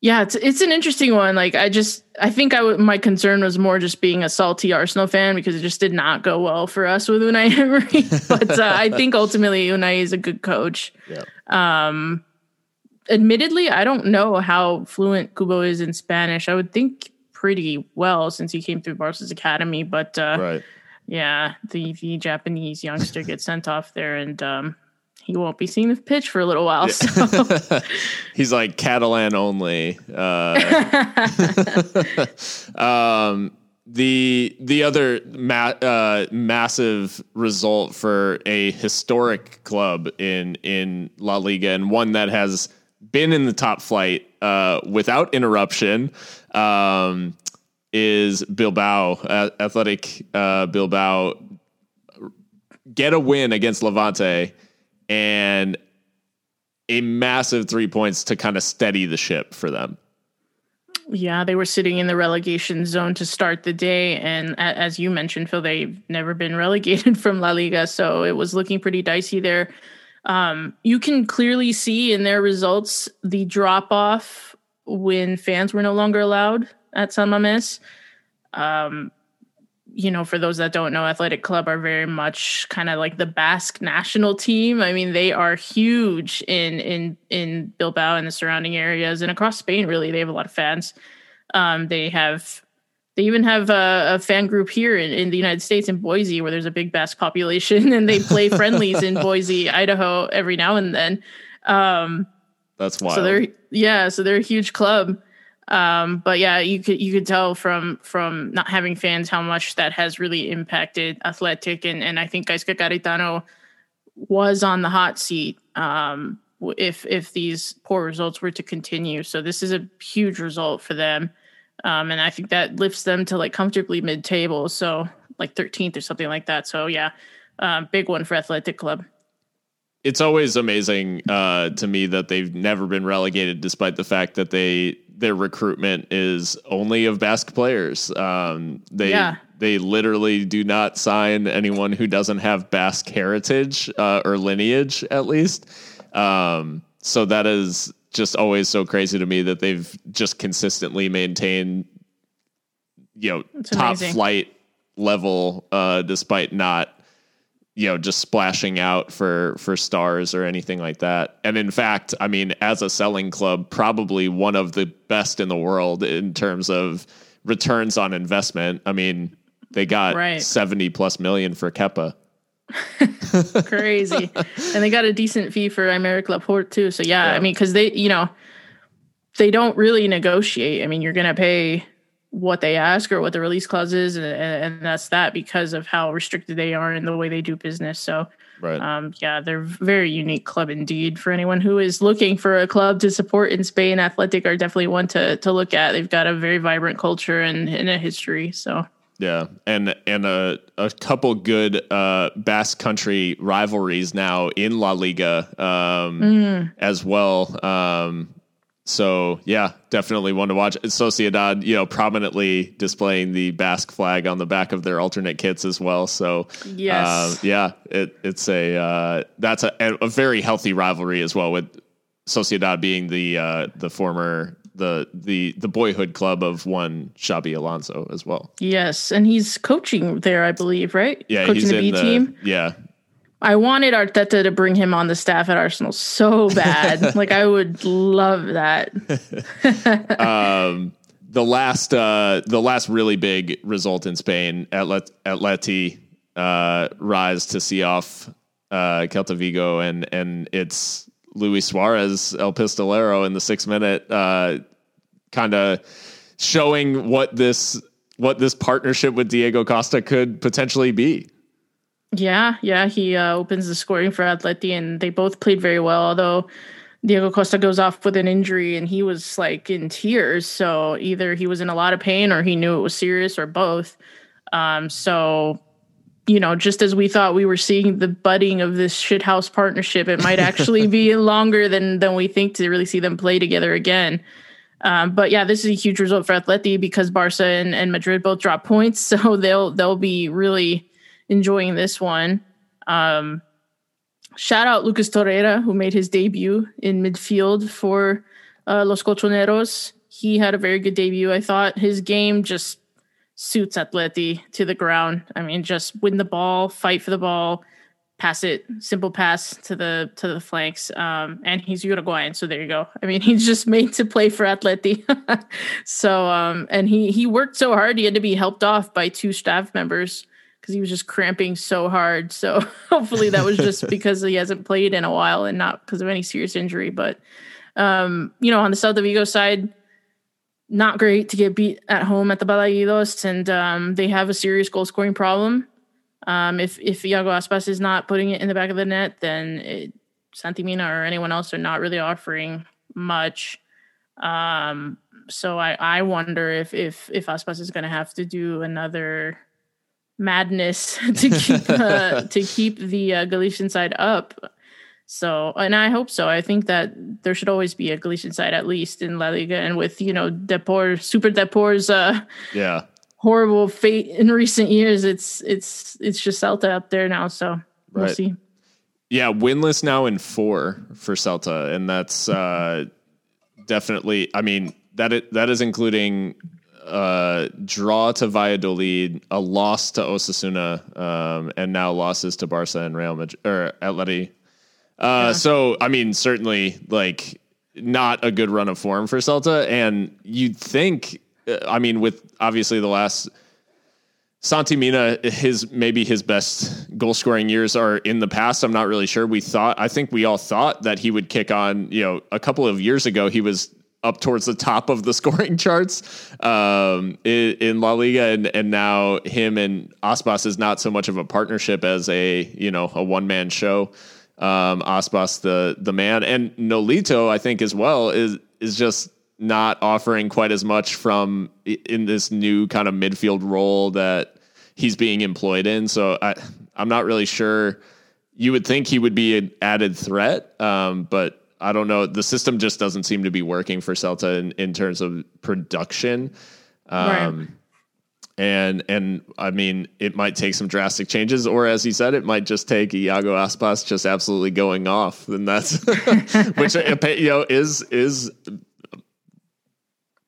S2: yeah, it's it's an interesting one. Like, I just I think I w- my concern was more just being a salty Arsenal fan because it just did not go well for us with Unai [laughs] Emery. but uh, I think ultimately Unai is a good coach.
S1: Yeah.
S2: admittedly, I don't know how fluent Kubo is in Spanish. I would think pretty well since he came through Barca's academy. But uh,
S1: right.
S2: yeah, the the Japanese youngster gets sent off there, and um, he won't be seeing the pitch for a little while. So. [laughs]
S1: He's like Catalan only. Uh, [laughs] um, the the other ma- uh, massive result for a historic club in in La Liga and one that has been in the top flight uh, without interruption um, is Bilbao Athletic uh, Bilbao get a win against Levante and a massive three points to kind of steady the ship for them.
S2: Yeah, they were sitting in the relegation zone to start the day. And as you mentioned, Phil, they've never been [laughs] relegated from La Liga. So it was looking pretty dicey there. Um, you can clearly see in their results the drop off when fans were no longer allowed at San Mames. Um, you know, for those that don't know, Athletic Club are very much kind of like the Basque national team. I mean, they are huge in in in Bilbao and the surrounding areas and across Spain. Really, they have a lot of fans. Um, they have they even have a, a fan group here in, in, the United States in Boise, where there's a big Basque population, [laughs] and they play friendlies in [laughs] Boise, Idaho, every now and then. Um,
S1: That's wild.
S2: So they're yeah, so they're a huge club. Um, but yeah, you could you could tell from from not having fans how much that has really impacted Athletic, and and I think Gaizka Garitano was on the hot seat um, if if these poor results were to continue. So this is a huge result for them, um, and I think that lifts them to like comfortably mid table, so like 13th or something like that. So yeah, um, big one for Athletic Club
S1: it's always amazing uh, to me that they've never been relegated, despite the fact that they their recruitment is only of Basque players. Um, they yeah. they literally do not sign anyone who doesn't have Basque heritage uh, or lineage, at least. Um, so that is just always so crazy to me that they've just consistently maintained, you know, it's top amazing. flight level, uh, despite not you know just splashing out for for stars or anything like that. And in fact i mean as a selling club probably one of the best in the world in terms of returns on investment. I mean they got right. 70 plus million for Kepa. [laughs]
S2: Crazy. And they got a decent fee for Aymeric Laporte too. So yeah, yeah. i mean because they you know they don't really negotiate. I mean you're gonna pay what they ask or what the release clause is, and, and that's that because of how restricted they are in the way they do business. So, right. um, yeah, they're very unique club indeed. For anyone who is looking for a club to support in Spain, Athletic are definitely one to to look at. They've got a very vibrant culture and, and a history. So.
S1: Yeah, and and a a couple good uh, Basque Country rivalries now in La Liga um, mm. as well. Um, so yeah, definitely one to watch. Sociedad, you know, prominently displaying the Basque flag on the back of their alternate kits as well. So
S2: yes, uh,
S1: yeah, it, it's a uh, that's a, a very healthy rivalry as well. With Sociedad being the uh, the former the the the boyhood club of one Xabi Alonso as well.
S2: Yes, and he's coaching there, I believe, right?
S1: Yeah,
S2: coaching
S1: the B the, team. Yeah,
S2: I wanted Arteta to bring him on the staff at Arsenal so bad. [laughs] like I would love that. [laughs]
S1: um, the last uh, the last really big result in Spain, Atlet- Atleti uh, rise to see off uh, Celta Vigo, and and it's Luis Suarez, El Pistolero, in the six minute, uh, kind of showing what this what this partnership with Diego Costa could potentially be.
S2: Yeah, yeah, he uh, opens the scoring for Atleti, and they both played very well. Although Diego Costa goes off with an injury, and he was like in tears. So either he was in a lot of pain, or he knew it was serious, or both. Um, so you know, just as we thought we were seeing the budding of this shithouse partnership, it might actually be [laughs] longer than than we think to really see them play together again. Um, but yeah, this is a huge result for Atleti because Barca and, and Madrid both drop points, [laughs] so they'll they'll be really enjoying this one. Um, shout out Lucas Torreira, who made his debut in midfield for uh, Los Colchoneros. He had a very good debut. I thought his game just suits Atleti to the ground. I mean, just win the ball, fight for the ball, pass it, simple pass to the to the flanks. Um, and he's Uruguayan, so there you go. I mean, [laughs] he's just made to play for Atleti. [laughs] so um, and he he worked so hard, he had to be helped off by two staff members because he was just cramping so hard. So [laughs] hopefully that was just [laughs] because he hasn't played in a while and not because of any serious injury. But um, you know, on the South of Vigo side, not great to get beat at home at the Balaídos, and um, they have a serious goal scoring problem. Um, if if Iago Aspas is not putting it in the back of the net, then it, Santi Mina or anyone else are not really offering much. Um, so I, I wonder if if if Aspas is going to have to do another madness [laughs] to [laughs] keep uh, to keep the uh, Galician side up. So, and I hope so. I think that there should always be a Galician side at least in La Liga, and with you know Depor, Super Depor's uh,
S1: yeah
S2: horrible fate in recent years, it's it's it's just Celta up there now. So we'll see.
S1: Yeah, winless now in four for Celta, and that's uh, definitely. I mean that it, that is including uh, draw to Valladolid, a loss to Osasuna, um, and now losses to Barca and Real Madrid or Atleti. Uh, yeah. So I mean, certainly like not a good run of form for Celta, and you'd think I mean, with obviously the last Santi Mina, his maybe his best goal scoring years are in the past. I'm not really sure. We thought, I think we all thought that he would kick on. You know, a couple of years ago, he was up towards the top of the [laughs] scoring charts um, in, in, La Liga, and, and now him and Aspas is not so much of a partnership as a you know a one man show. Um, Aspas the the man, and Nolito, I think as well is is just not offering quite as much from in this new kind of midfield role that he's being employed in. So I, I'm not really sure. You would think he would be an added threat, um, but I don't know. The system just doesn't seem to be working for Celta in, in terms of production. Um, right. And and I mean, it might take some drastic changes, or as he said, it might just take Iago Aspas just absolutely going off, and that's [laughs] which you know is is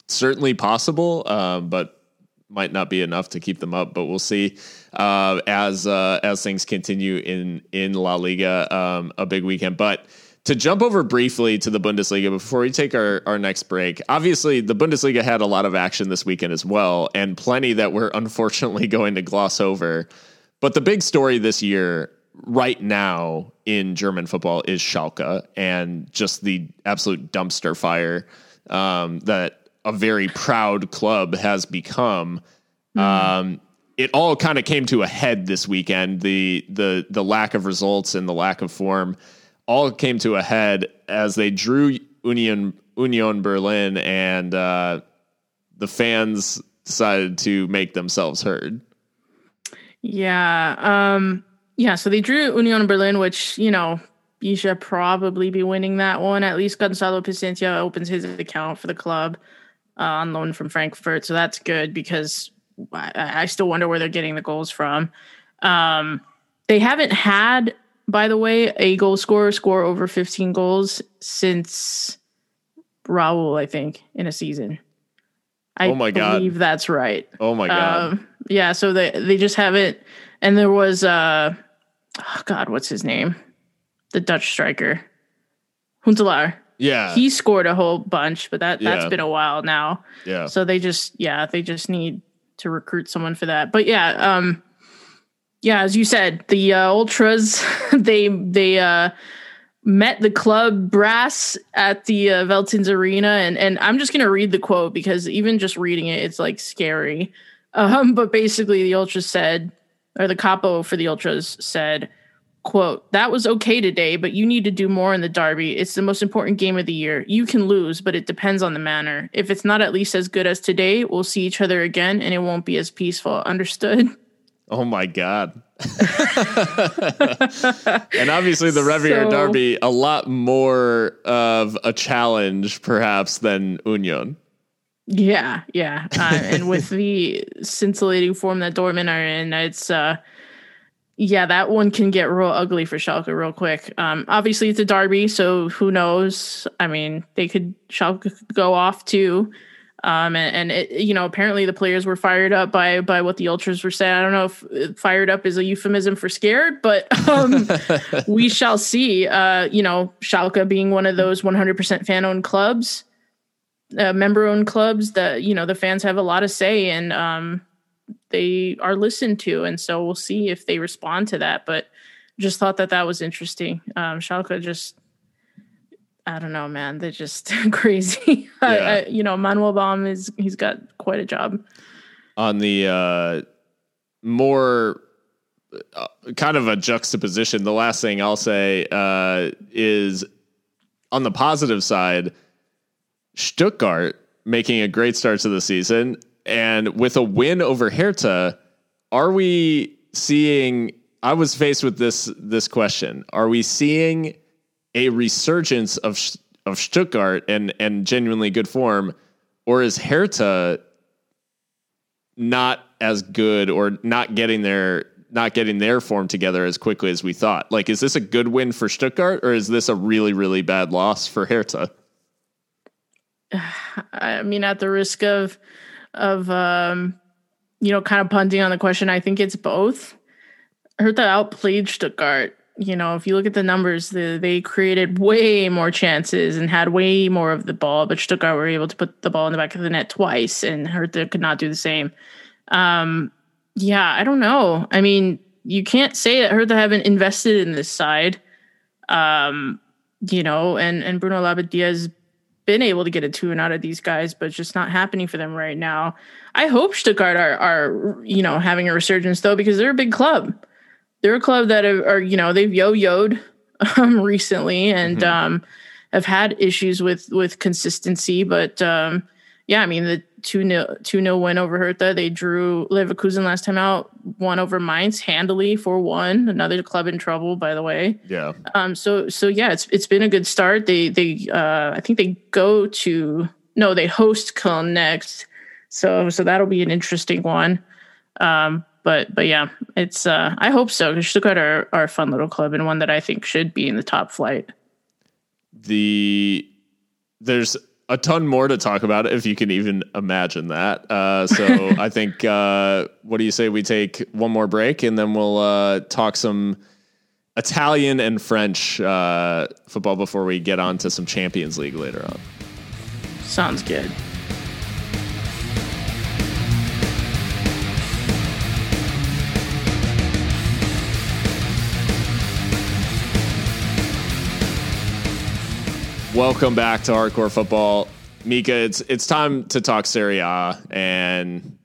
S1: certainly possible, uh, but might not be enough to keep them up. But we'll see uh, as uh, as things continue in in La Liga. Um, a big weekend, but. To jump over briefly to the Bundesliga before we take our, our next break, obviously the Bundesliga had a lot of action this weekend as well, and plenty that we're [laughs] unfortunately going to gloss over. But the big story this year, right now in German football, is Schalke and just the absolute dumpster fire um, that a very proud club has become. Mm. Um, it all kind of came to a head this weekend. The the the lack of results and the lack of form all came to a head as they drew Union Union Berlin and uh, the fans decided to make themselves heard.
S2: Yeah. Um, yeah. So they drew Union Berlin, which, you know, you should probably be winning that one. At least Gonzalo Paciencia opens his account for the club uh, on loan from Frankfurt. So that's good because I, I, still wonder where they're getting the goals from. Um, they haven't had, by the way, a goal scorer score over 15 goals since Raul, I think, in a season. I oh my God. believe that's right.
S1: Oh my God. Um,
S2: yeah, so they they just haven't. And there was, uh, oh God, what's his name? The Dutch striker, Huntelaar.
S1: Yeah.
S2: He scored a whole bunch, but that that's yeah. been a while now.
S1: Yeah.
S2: So they just yeah, they just need to recruit someone for that. But yeah, um yeah, as you said, the uh, ultras [laughs] they they uh met the club brass at the uh, Veltins Arena and and I'm just to read the quote because even just reading it it's like scary. [laughs] Um but basically the ultras said or the capo for the ultras said quote that was okay today but you need to do more in the derby. It's the most important game of the year. You can lose but it depends on the manner. If it's not at least as good as today we'll see each other again and it won't be as peaceful. Understood [laughs]
S1: oh my god and obviously the Revier so, derby a lot more of a challenge perhaps than union
S2: yeah yeah uh, and with the scintillating form that dortmund are in it's uh yeah, that one can get real ugly for Schalke real quick. Um, obviously, it's a derby, so who knows? I mean, they could Schalke could go off too. Um, and, and it, you know, apparently the players were fired up by by what the ultras were saying. I don't know if uh, fired up is a euphemism for scared, but [laughs] um, [laughs] we shall see. Uh, you know, Schalke being one of those 100% fan owned clubs, uh, member owned clubs that you know the fans have a lot of say and um, they are listened to, and so we'll see if they respond to that. But just thought that that was interesting. Um, Schalke just I don't know, man. They're just [laughs] crazy. Yeah. I, I, you know, Manuel Baum is he's got quite a job.
S1: On the uh, more uh, kind of a juxtaposition, the last thing I'll say uh, is on the positive side, Stuttgart making a great start to the season, and with a win over Hertha, are we seeing? I was faced with this this question: Are we seeing? A resurgence of of Stuttgart and and genuinely good form, or is Hertha not as good or not getting their not getting their form together as quickly as we thought? Like, is this a good win for Stuttgart or is this a really really bad loss for Hertha? [sighs]
S2: I mean, at the risk of of um, you know, kind of punting on the question, I think it's both. Hertha outplayed Stuttgart you know, if you look at the numbers, the, they created way more chances and had way more of the ball, but Stuttgart were able to put the ball in the back of the net twice, and Hertha could not do the same. Um, yeah, I don't know. I mean, you can't say that Hertha haven't invested in this side. Um, you know, and and Bruno Labbadia has been able to get a tune out of these guys, but it's just not happening for them right now. I hope Stuttgart are are you know having a resurgence though because they're a big club they're a club that are, are you know they've yo-yoed um, recently and mm-hmm. um, have had issues with with consistency. But um, yeah, I mean the two nil two nil win over Hertha. They drew Leverkusen last time out, won over Mainz handily for one. Another club in trouble, by the way.
S1: Yeah.
S2: Um. So so yeah, it's it's been a good start. They they uh I think they go to no they host Köln next. So so that'll be an interesting one. Um, but but yeah, it's uh, I hope so because Stuttgart are, are a fun little club and one that I think should be in the top flight.
S1: The there's a ton more to talk about if you can even imagine that. Uh, so [laughs] I think uh, what do you say we take one more break and then we'll uh, talk some Italian and French uh, football before we get on to some Champions League later on.
S2: Sounds good.
S1: Welcome back to Hardcore Football, Mika. It's it's time to talk Serie A, and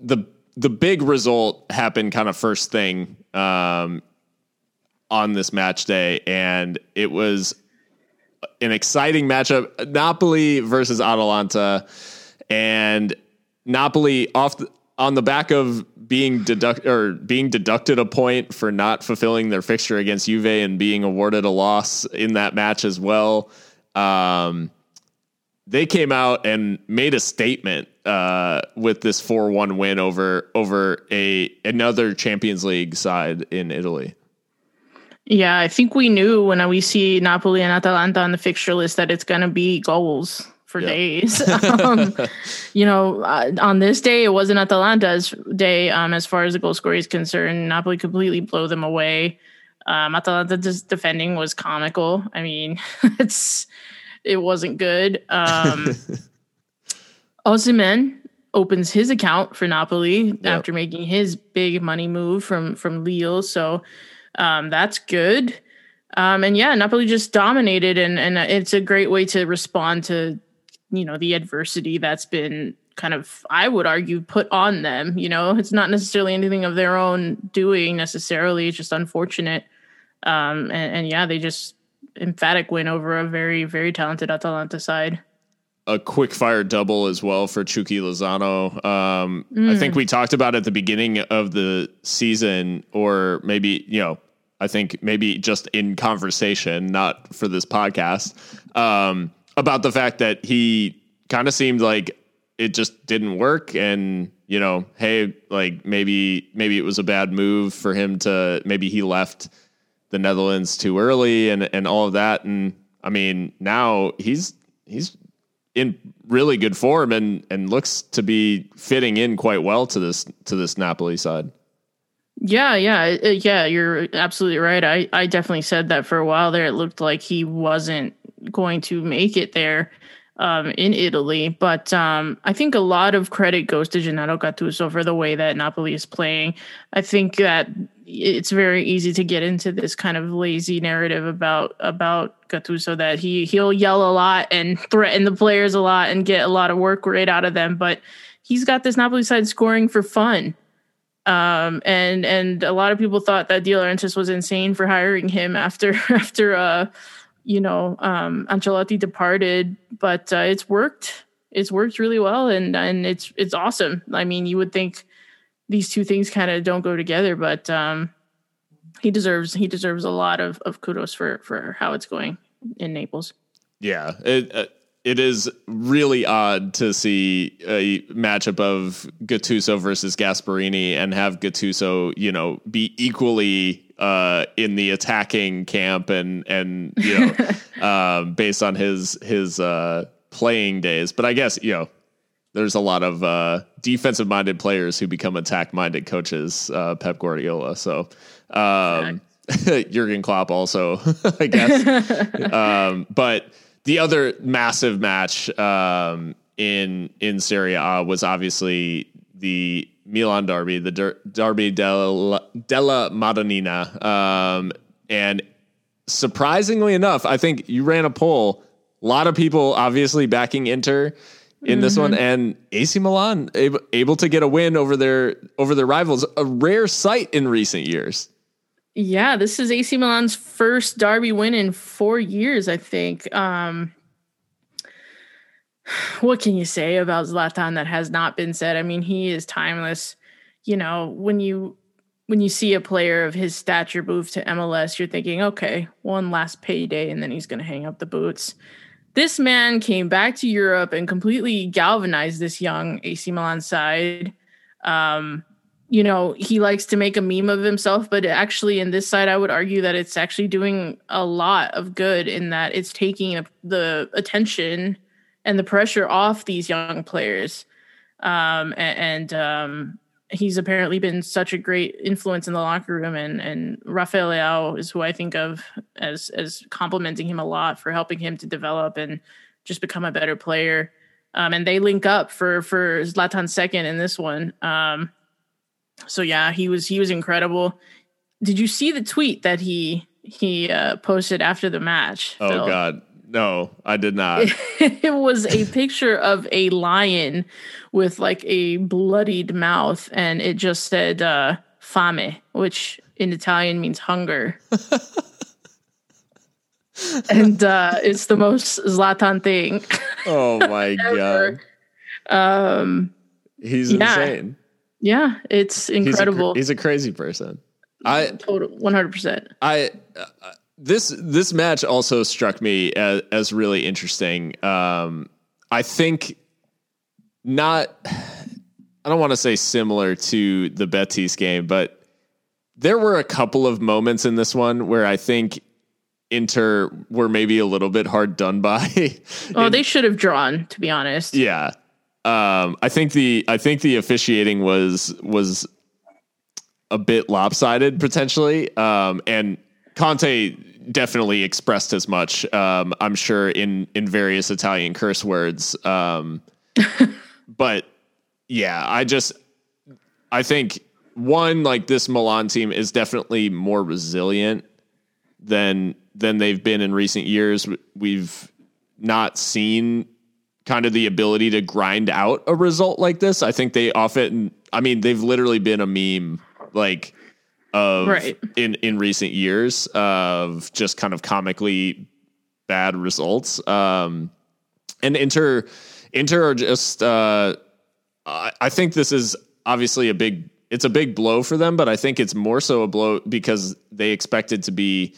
S1: the the big result happened kind of first thing um, on this match day, and it was an exciting matchup: Napoli versus Atalanta, and Napoli off the, on the back of being deduct or being deducted a point for not fulfilling their fixture against Juve and being awarded a loss in that match as well. Um, they came out and made a statement uh, with this four one win over over a another Champions League side in Italy.
S2: Yeah, I think we knew when we see Napoli and Atalanta on the fixture list that it's going to be goals for yep. days. [laughs] um, you know, uh, on this day, it wasn't Atalanta's day um, as far as the goal scoring is concerned. Napoli completely blow them away. Um, Atalanta's defending was comical. I mean, [laughs] it's it wasn't good. Um, [laughs] opens his account for Napoli yep. after making his big money move from from Lille, so um, that's good. Um, and yeah, Napoli just dominated, and and it's a great way to respond to you know the adversity that's been kind of i would argue put on them you know it's not necessarily anything of their own doing necessarily it's just unfortunate um and, and yeah they just emphatic win over a very very talented atalanta side
S1: a quick fire double as well for Chucky Lozano. Um, mm. I think we talked about at the beginning of the season, or maybe, you know, I think maybe just in conversation, not for this podcast. Um, about the fact that he kind of seemed like it just didn't work and you know hey like maybe maybe it was a bad move for him to maybe he left the Netherlands too early and and all of that and I mean now he's he's in really good form and and looks to be fitting in quite well to this to this Napoli side.
S2: Yeah, yeah, uh, yeah. You're absolutely right. I I definitely said that for a while there. It looked like he wasn't going to make it there um, in Italy, but um, I think a lot of credit goes to Gennaro Gattuso for the way that Napoli is playing. I think that it's very easy to get into this kind of lazy narrative about about Gattuso that he he'll yell a lot and threaten the players a lot and get a lot of work rate out of them, but he's got this Napoli side scoring for fun. Um, and and a lot of people thought that De Laurentiis was insane for hiring him after [laughs] after uh, you know um, Ancelotti departed, but uh, it's worked. It's worked really well, and and it's it's awesome. I mean, you would think these two things kind of don't go together, but um, he deserves he deserves a lot of, of kudos for for how it's going in Naples.
S1: Yeah, it uh, it is really odd to see a matchup of Gattuso versus Gasperini and have Gattuso, you know, be equally uh, in the attacking camp and and you know um, [laughs] based on his his uh, playing days. But I guess you know there's a lot of uh, defensive minded players who become attack minded coaches. Uh, Pep Guardiola, so um, [laughs] Jurgen Klopp also, [laughs] I guess. um, but the other massive match um, in in Serie A was obviously the Milan derby, the der- derby della, della Madonnina, um, and surprisingly enough, I think you ran a poll. A lot of people obviously backing Inter in this one, and AC Milan able, able to get a win over their over their rivals, a rare sight in recent years.
S2: Yeah, this is AC Milan's first derby win in four years, I think. Um, what can you say about Zlatan that has not been said? I mean, he is timeless. You know, when you when you see a player of his stature move to MLS, you're thinking, okay, one last payday, and then he's going to hang up the boots. This man came back to Europe and completely galvanized this young AC Milan side. Um, you know, he likes to make a meme of himself, but actually, in this side, I would argue that it's actually doing a lot of good in that it's taking the attention and the pressure off these young players. Um, and, and um, he's apparently been such a great influence in the locker room. And, and Rafael Leao is who I think of as as complimenting him a lot for helping him to develop and just become a better player. Um, and they link up for for Zlatan second in this one. Um, so yeah, he was he was incredible. Did you see the tweet that he he uh, posted after the match?
S1: Oh Phil? God, no, I did not. [laughs]
S2: it was a picture of a lion with like a bloodied mouth, and it just said uh, "fame," which in Italian means hunger. [laughs] and uh, it's the most Zlatan thing.
S1: Oh [laughs] my god!
S2: Um,
S1: he's yeah. insane.
S2: Yeah, it's incredible.
S1: He's a, he's a crazy person. I
S2: total one hundred percent.
S1: I uh, this this match also struck me as, as really interesting. Um, I think not. I don't want to say similar to the Betis game, but there were a couple of moments in this one where I think Inter were maybe a little bit hard done by. [laughs]
S2: oh, they should have drawn, to be honest.
S1: Yeah, um, I think the I think the officiating was was a bit lopsided potentially, um, and Conte definitely expressed as much. Um, I'm sure in in various Italian curse words. Um, [laughs] but yeah, I just I think one like this Milan team is definitely more resilient than than they've been in recent years. We've not seen kind of the ability to grind out a result like this. I think they often, I mean, they've literally been a meme like of right. in in recent years of just kind of comically bad results. Um, and Inter, Inter are just. Uh, I, I think this is obviously a big. It's a big blow for them, but I think it's more so a blow because they expected to be,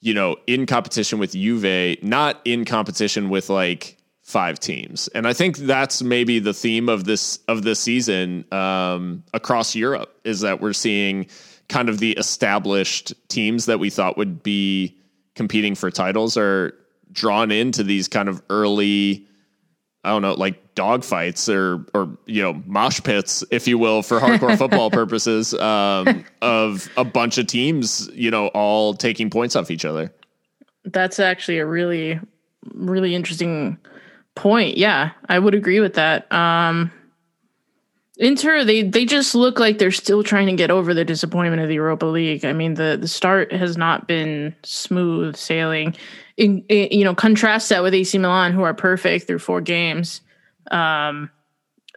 S1: you know, in competition with Juve, not in competition with like five teams. And I think that's maybe the theme of this of this season um, across Europe is that we're seeing kind of the established teams that we thought would be competing for titles are drawn into these kind of early I don't know, like dogfights or or you know mosh pits, if you will, for hardcore [laughs] football purposes, um, of a bunch of teams, you know, all taking points off each other.
S2: That's actually a really, really interesting point. Yeah, I would agree with that. Um, Inter, they they just look like they're still trying to get over the disappointment of the Europa League. I mean, the the start has not been smooth sailing in, in, you know, contrast that with AC Milan, who are perfect through four games. Um,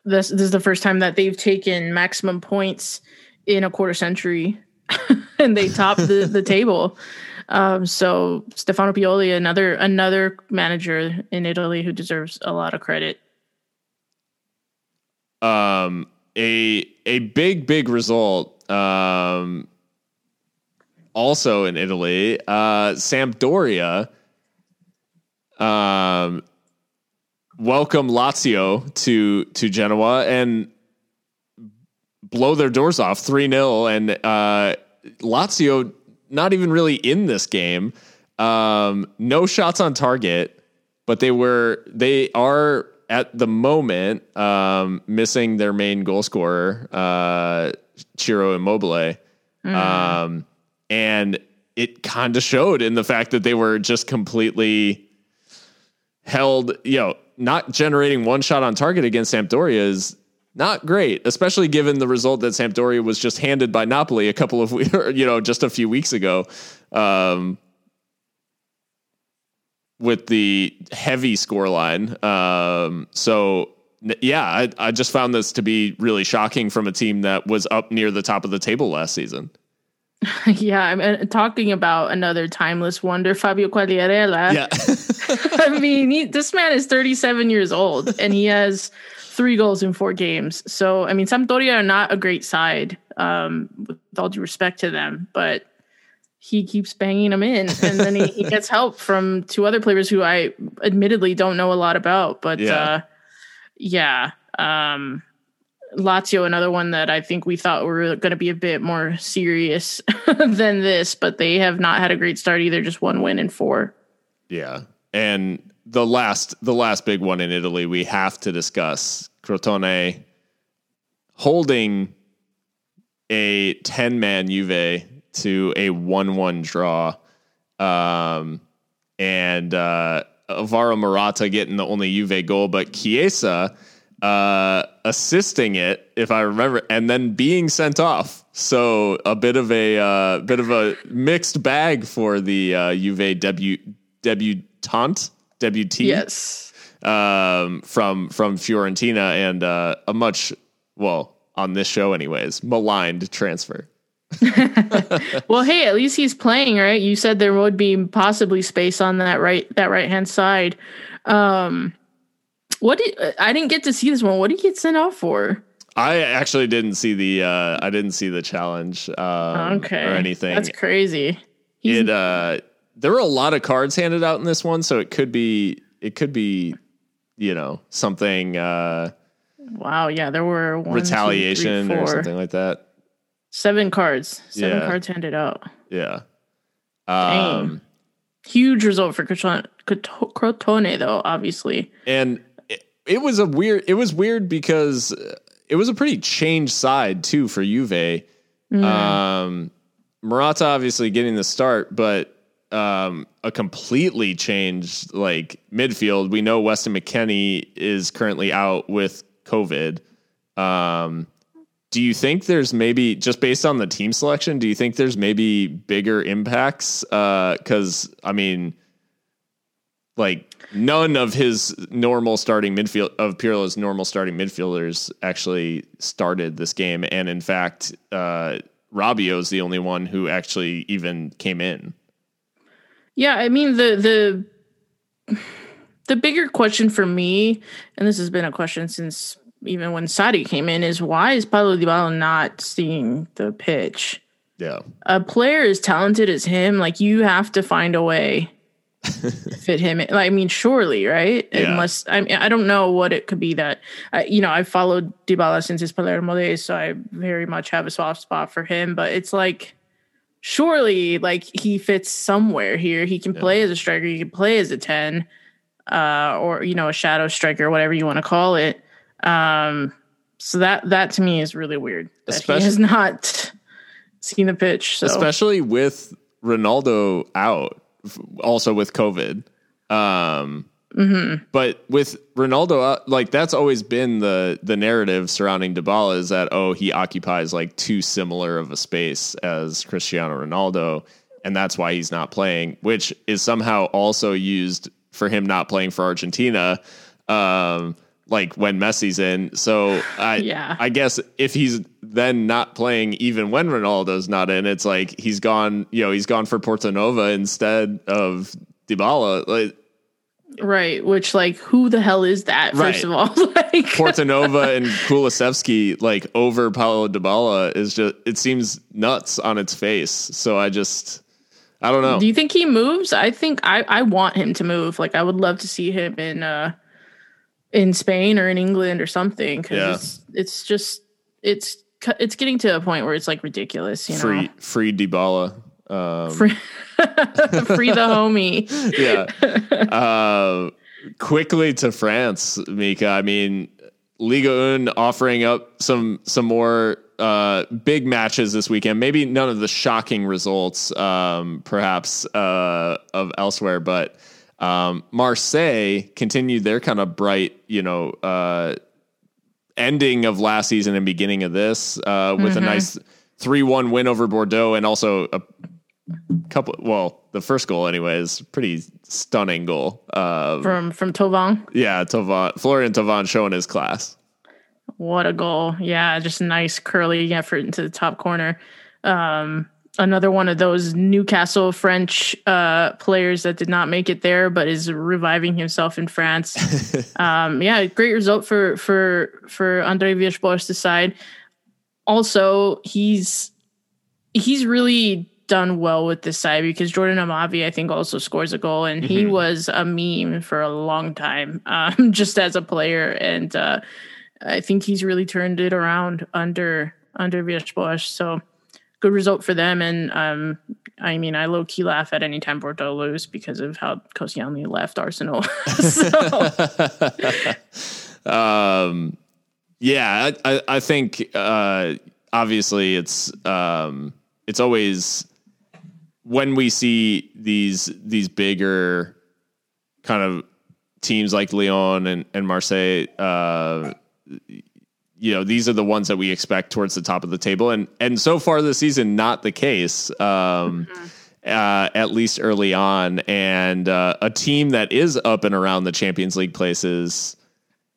S2: this this is the first time that they've taken maximum points in a quarter century, [laughs] and they top the [laughs] the table. Um, so Stefano Pioli, another another manager in Italy who deserves a lot of credit.
S1: Um, a a big big result. Um, also in Italy, uh, Sampdoria um, welcome Lazio to to Genoa and blow their doors off 3 0. And uh, Lazio not even really in this game. Um, no shots on target, but they were they are at the moment um, missing their main goal scorer, uh, Ciro Immobile. Mm. Um, and it kind of showed in the fact that they were just completely held, you know, not generating one shot on target against Sampdoria is not great, especially given the result that Sampdoria was just handed by Napoli a couple of, [laughs] you know, just a few weeks ago. Um, with the heavy scoreline. Um, so yeah, I, I just found this to be really shocking from a team that was up near the top of the table last season. [laughs]
S2: yeah, I'm uh, talking about another timeless wonder, Fabio Quagliarella.
S1: Yeah. [laughs] [laughs]
S2: I mean, he, this man is 37 years old and he has three goals in four games. So, I mean, Sampdoria are not a great side, um, with all due respect to them, but he keeps banging them in. And then he, he [laughs] gets help from two other players who I admittedly don't know a lot about. But yeah, uh, yeah um, Lazio, another one that I think we thought were going to be a bit more serious [laughs] than this, but they have not had a great start either. Just one win in four.
S1: Yeah, and the last the last big one in Italy we have to discuss Crotone holding a ten man Juve to a one one draw, um, and uh, Alvaro Morata getting the only Juve goal, but Chiesa uh, assisting it, if I remember, and then being sent off. So a bit of a uh, bit of a mixed bag for the uh, Juve debut debutante debutee.
S2: Yes,
S1: um, from from Fiorentina, and uh, a much well on this show, anyways, maligned transfer. [laughs]
S2: well, hey, at least he's playing, right? You said there would be possibly space on that right that right hand side. Um, what did I didn't get to see this one? What did he get sent off for?
S1: I actually didn't see the uh I didn't see the challenge um, okay. or anything.
S2: That's crazy.
S1: He's, it uh there were a lot of cards handed out in this one, so it could be it could be you know something uh
S2: Wow, yeah, there were
S1: one, retaliation two, three, or something like that.
S2: Seven cards. Seven yeah. cards handed out.
S1: Yeah.
S2: Um huge result for Crotone though, obviously.
S1: And it was a weird. It was weird because it was a pretty changed side too for Juve. Mm. Um, Morata obviously getting the start, but um, a completely changed like midfield. We know Weston McKennie is currently out with COVID. Um, do you think there's maybe just based on the team selection? Do you think there's maybe bigger impacts? Because uh, I mean, like none of his normal starting midfield of Pirlo's normal starting midfielders actually started this game, and in fact, uh, is the only one who actually even came in.
S2: Yeah, I mean the the the bigger question for me, and this has been a question since even when Sarri came in, is why is Paulo Dybala not seeing the pitch?
S1: Yeah,
S2: a player as talented as him, like you have to find a way [laughs] fit him. In. I mean, surely, right? Yeah. Unless I mean, I don't know what it could be that uh, you know. I followed Dybala since his Palermo days, so I very much have a soft spot for him. But it's like, surely, like he fits somewhere here. He can yeah. play as a striker. He can play as a ten. uh, or you know a shadow striker, whatever you want to call it. Um, so that that to me is really weird. That
S1: Especially-
S2: he has not [laughs] seen the pitch. So
S1: especially with Ronaldo out, also with COVID. Um, But with Ronaldo, out, like that's always been the the narrative surrounding Dybala is that oh he occupies like too similar of a space as Cristiano Ronaldo, and that's why he's not playing, which is somehow also used for him not playing for Argentina. Um, like when Messi's in, so I [sighs]
S2: Yeah.
S1: I guess if he's then not playing even when Ronaldo's not in, it's like he's gone. You know, he's gone for Portanova instead of Dybala. Like
S2: right, which like who the hell is that?
S1: Right.
S2: First of all, [laughs] like
S1: Portanova and [laughs] Kulusevski like over Paulo Dybala is just it seems nuts on its face. So I just I don't know.
S2: Do you think he moves? I think I, I want him to move. Like I would love to see him in uh in Spain or in England or something. 'cause
S1: Yeah.
S2: it's, it's just it's it's getting to a point where it's like ridiculous. You
S1: free
S2: know,
S1: free Dybala. Um,
S2: free, [laughs] free the homie. [laughs]
S1: yeah. uh, quickly to France, Mika. I mean, Liga Un offering up some some more uh, big matches this weekend. Maybe none of the shocking results, um, perhaps uh, of elsewhere, but um, Marseille continued their kind of bright, you know, uh, ending of last season and beginning of this uh, with a nice three one win over Bordeaux, and also a couple. Well, the first goal, anyways, pretty stunning goal. Uh,
S2: From from Thauvin.
S1: yeah, Thauvin, Florian Thauvin showing his class.
S2: What a goal. Yeah, just a nice curly effort into the top corner. Um, another one of those Newcastle French uh, players that did not make it there, but is reviving himself in France. [laughs] um, yeah, great result for for for Andre Villas-Boas' side. Also, he's he's really done well with this side because Jordan Amavi, I think, also scores a goal, and he was a meme for a long time, [laughs] um, just as a player. And uh, I think he's really turned it around under under Villas-Boas. So good result for them. And um, I mean, I low key laugh at any time Bordeaux lose because of how Koscielny left Arsenal. [laughs] [laughs]
S1: um, yeah, I, I, I think uh, obviously it's um, it's always when we see these these bigger kind of teams like Lyon and, and Marseille, uh, you know, these are the ones that we expect towards the top of the table, and and so far this season, not the case. Um, uh, at least early on, and uh, a team that is up and around the Champions League places,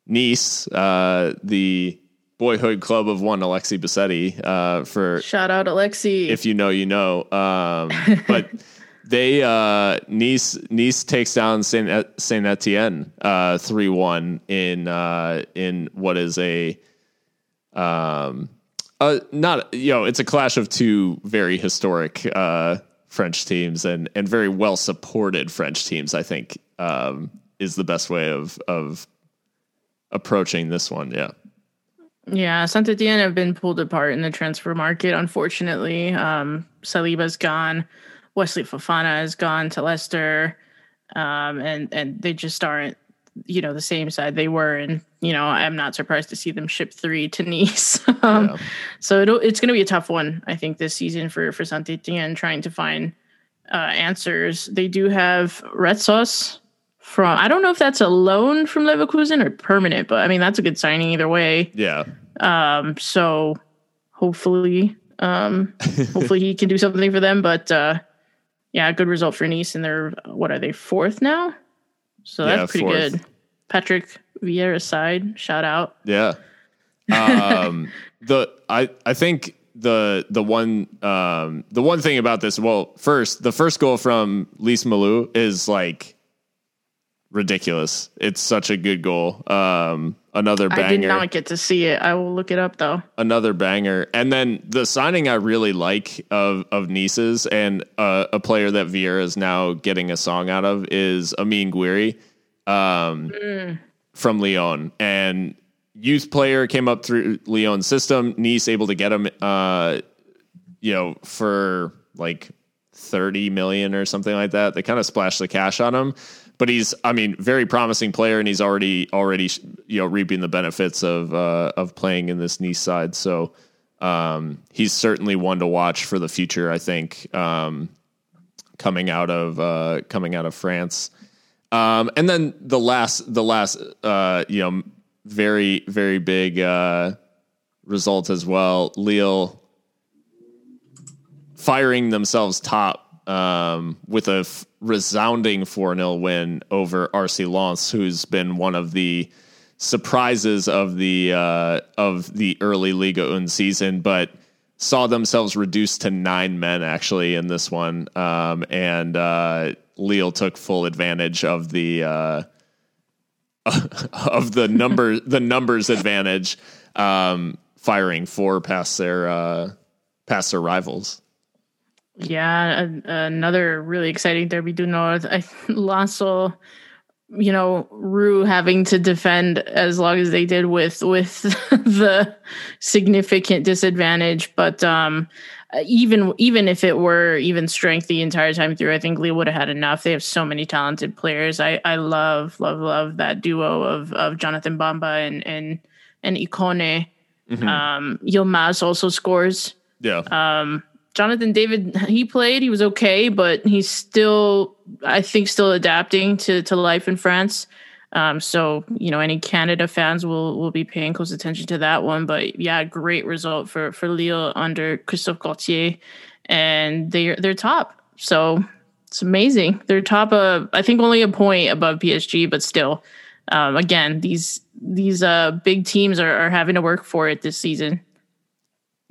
S1: Nice, uh, the boyhood club of one Alexi Bassetti, uh, for
S2: shout out Alexi.
S1: if you know, you know. Um, but [laughs] they uh, Nice Nice takes down Saint Saint Etienne uh, three one in uh, in what is a um uh not you know it's a clash of two very historic uh French teams and and very well supported French teams. I think um, is the best way of of approaching this one. Yeah.
S2: Yeah, Saint Etienne have been pulled apart in the transfer market, unfortunately. Um, Saliba's gone, Wesley Fofana has gone to Leicester, um, and and they just aren't, you know, the same side they were. And you know, I'm not surprised to see them ship three to [laughs] Nice. um,
S1: Yeah.
S2: So it'll, it's going to be a tough one, I think, this season for for Saint Etienne trying to find uh, answers. They do have Retsos from. I don't know if that's a loan from Leverkusen or permanent, but I mean that's a good signing either way.
S1: Yeah.
S2: Um, so hopefully, um, hopefully he can do something for them. But uh, yeah, good result for Nice, and they're what are they fourth now? So
S1: Yeah,
S2: that's pretty
S1: fourth.
S2: good. Patrick Vieira's side, shout out.
S1: Yeah. Um, [laughs] the I I think the the one um, the one thing about this, well, first the first goal from Lees-Melou is like ridiculous. It's such a good goal. Um, another banger.
S2: I did not get to see it. I will look it up though.
S1: another banger, and then the signing I really like of of Nice's and uh, a player that Vieira is now getting a song out of is Amine Gouiri um, from Lyon and youth player came up through Lyon's system. Nice able to get him, uh, you know, for like thirty million or something like that. They kind of splashed the cash on him, but he's, I mean, very promising player, and he's already already you know reaping the benefits of uh, of playing in this Nice side. So um, he's certainly one to watch for the future. I think um, coming out of uh, coming out of France, um, and then the last the last uh, you know very very big uh, result as well. Lille firing themselves top um, with a f- resounding 4 0 win over RC Lens, who's been one of the surprises of the uh, of the early Liga Un season, but saw themselves reduced to nine men actually in this one, um, and uh, Lille took full advantage of the uh, [laughs] of the number [laughs] the numbers advantage, um, firing four past their uh, past their rivals.
S2: Yeah, another really exciting Derby du Nord. I [laughs] Lasso, you know, Rue having to defend as long as they did with with [laughs] the significant disadvantage, but um even even if it were even strength the entire time through, I think Lee would have had enough. They have so many talented players. I I love love love that duo of of Jonathan Bamba and and and Ikone. Mm-hmm. Um, Yilmaz also scores.
S1: Yeah.
S2: Um, Jonathan David, he played, he was okay, but he's still, I think, still adapting to, to life in France. Um, so you know, any Canada fans will will be paying close attention to that one. But yeah, great result for for Lille under Christophe Galtier, and they're they're top. So it's amazing. They're top of I think only a point above PSG, but still, um, again, these these uh, big teams are, are having to work for it this season.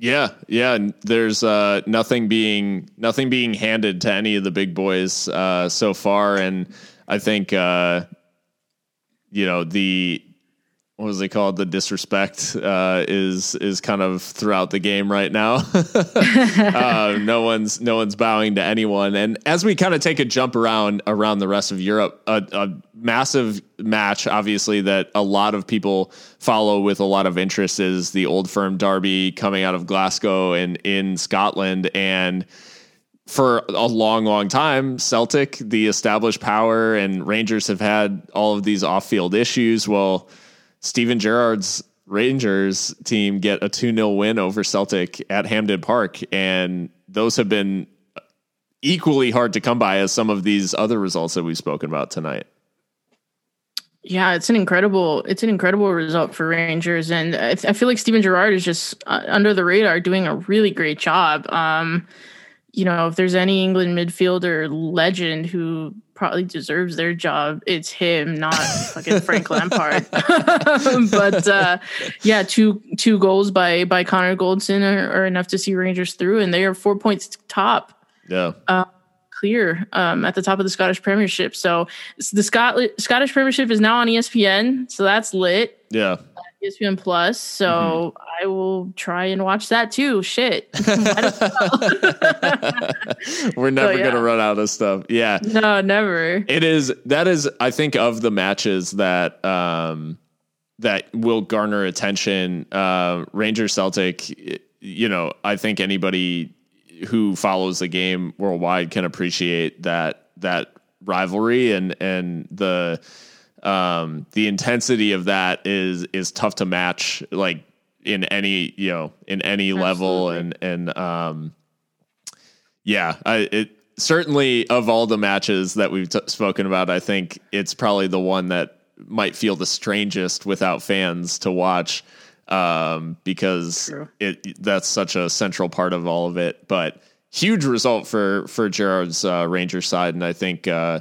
S1: Yeah, yeah. There's uh, nothing being nothing being handed to any of the big boys uh, so far, and I think uh, you know the what they called the disrespect uh, is is kind of throughout the game right now. [laughs] uh, no one's no one's bowing to anyone, and as we kind of take a jump around around the rest of Europe, a, a, massive match, obviously that a lot of people follow with a lot of interest is the Old Firm Derby coming out of Glasgow and in Scotland, and for a long, long time, Celtic, the established power, and Rangers have had all of these off field issues. Well Steven Gerrard's Rangers team get a 2 0 win over Celtic at Hampden Park. And those have been equally hard to come by as some of these other results that we've spoken about tonight.
S2: Yeah, it's an incredible it's an incredible result for Rangers, and I, th- I feel like Steven Gerrard is just uh, under the radar, doing a really great job. Um, you know, if there's any England midfielder legend who probably deserves their job, it's him, not fucking Frank [laughs] Lampard. [laughs] but uh, yeah, two two goals by by Connor Goldson are, are, enough to see Rangers through, and they are four points top.
S1: Yeah. Uh,
S2: clear um, at the top of the Scottish Premiership. So the Scot- Scottish Premiership is now on ESPN, so that's lit.
S1: Yeah.
S2: ESPN Plus. So mm-hmm. I will try and watch that too. Shit. [laughs] [laughs] [laughs]
S1: We're never so, yeah. gonna run out of stuff. Yeah.
S2: No, never.
S1: It is that is I think of the matches that um that will garner attention, uh Ranger Celtic, you know, I think anybody who follows the game worldwide can appreciate that that rivalry and and the um, the intensity of that is is tough to match like in any you know in any Absolutely. level and and um, yeah I, it certainly of all the matches that we've t- spoken about I think it's probably the one that might feel the strangest without fans to watch um, because True. it that's such a central part of all of it but huge result for for Gerrard's uh, Rangers side and I think uh,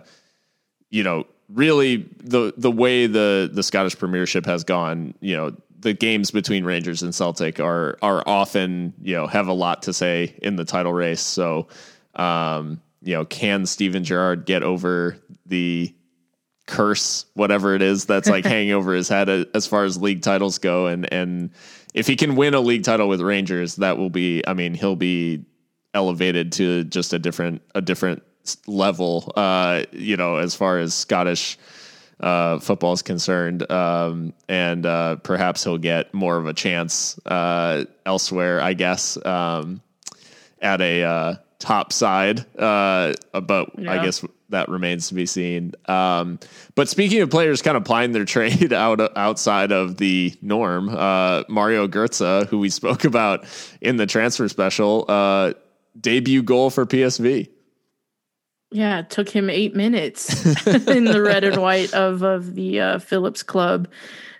S1: you know really the the way the the Scottish Premiership has gone, you know, the games between Rangers and Celtic are are often you know have a lot to say in the title race. So, um, you know, can Steven Gerrard get over the curse, whatever it is that's like [laughs] hanging over his head as far as league titles go, and and if he can win a league title with Rangers, that will be. I mean, he'll be elevated to just a different a different level, uh, you know, as far as Scottish uh, football is concerned. Um, and uh, perhaps he'll get more of a chance uh, elsewhere, I guess, um, at a uh, top side. Uh, but yeah. I guess that remains to be seen. Um, but speaking of players kind of plying their [laughs] trade out outside of the norm, uh, Mario Götze, who we spoke [laughs] about in the transfer special, uh, debut goal for PSV.
S2: Yeah, it took him eight minutes [laughs] in the red and white of of the uh, Philips Club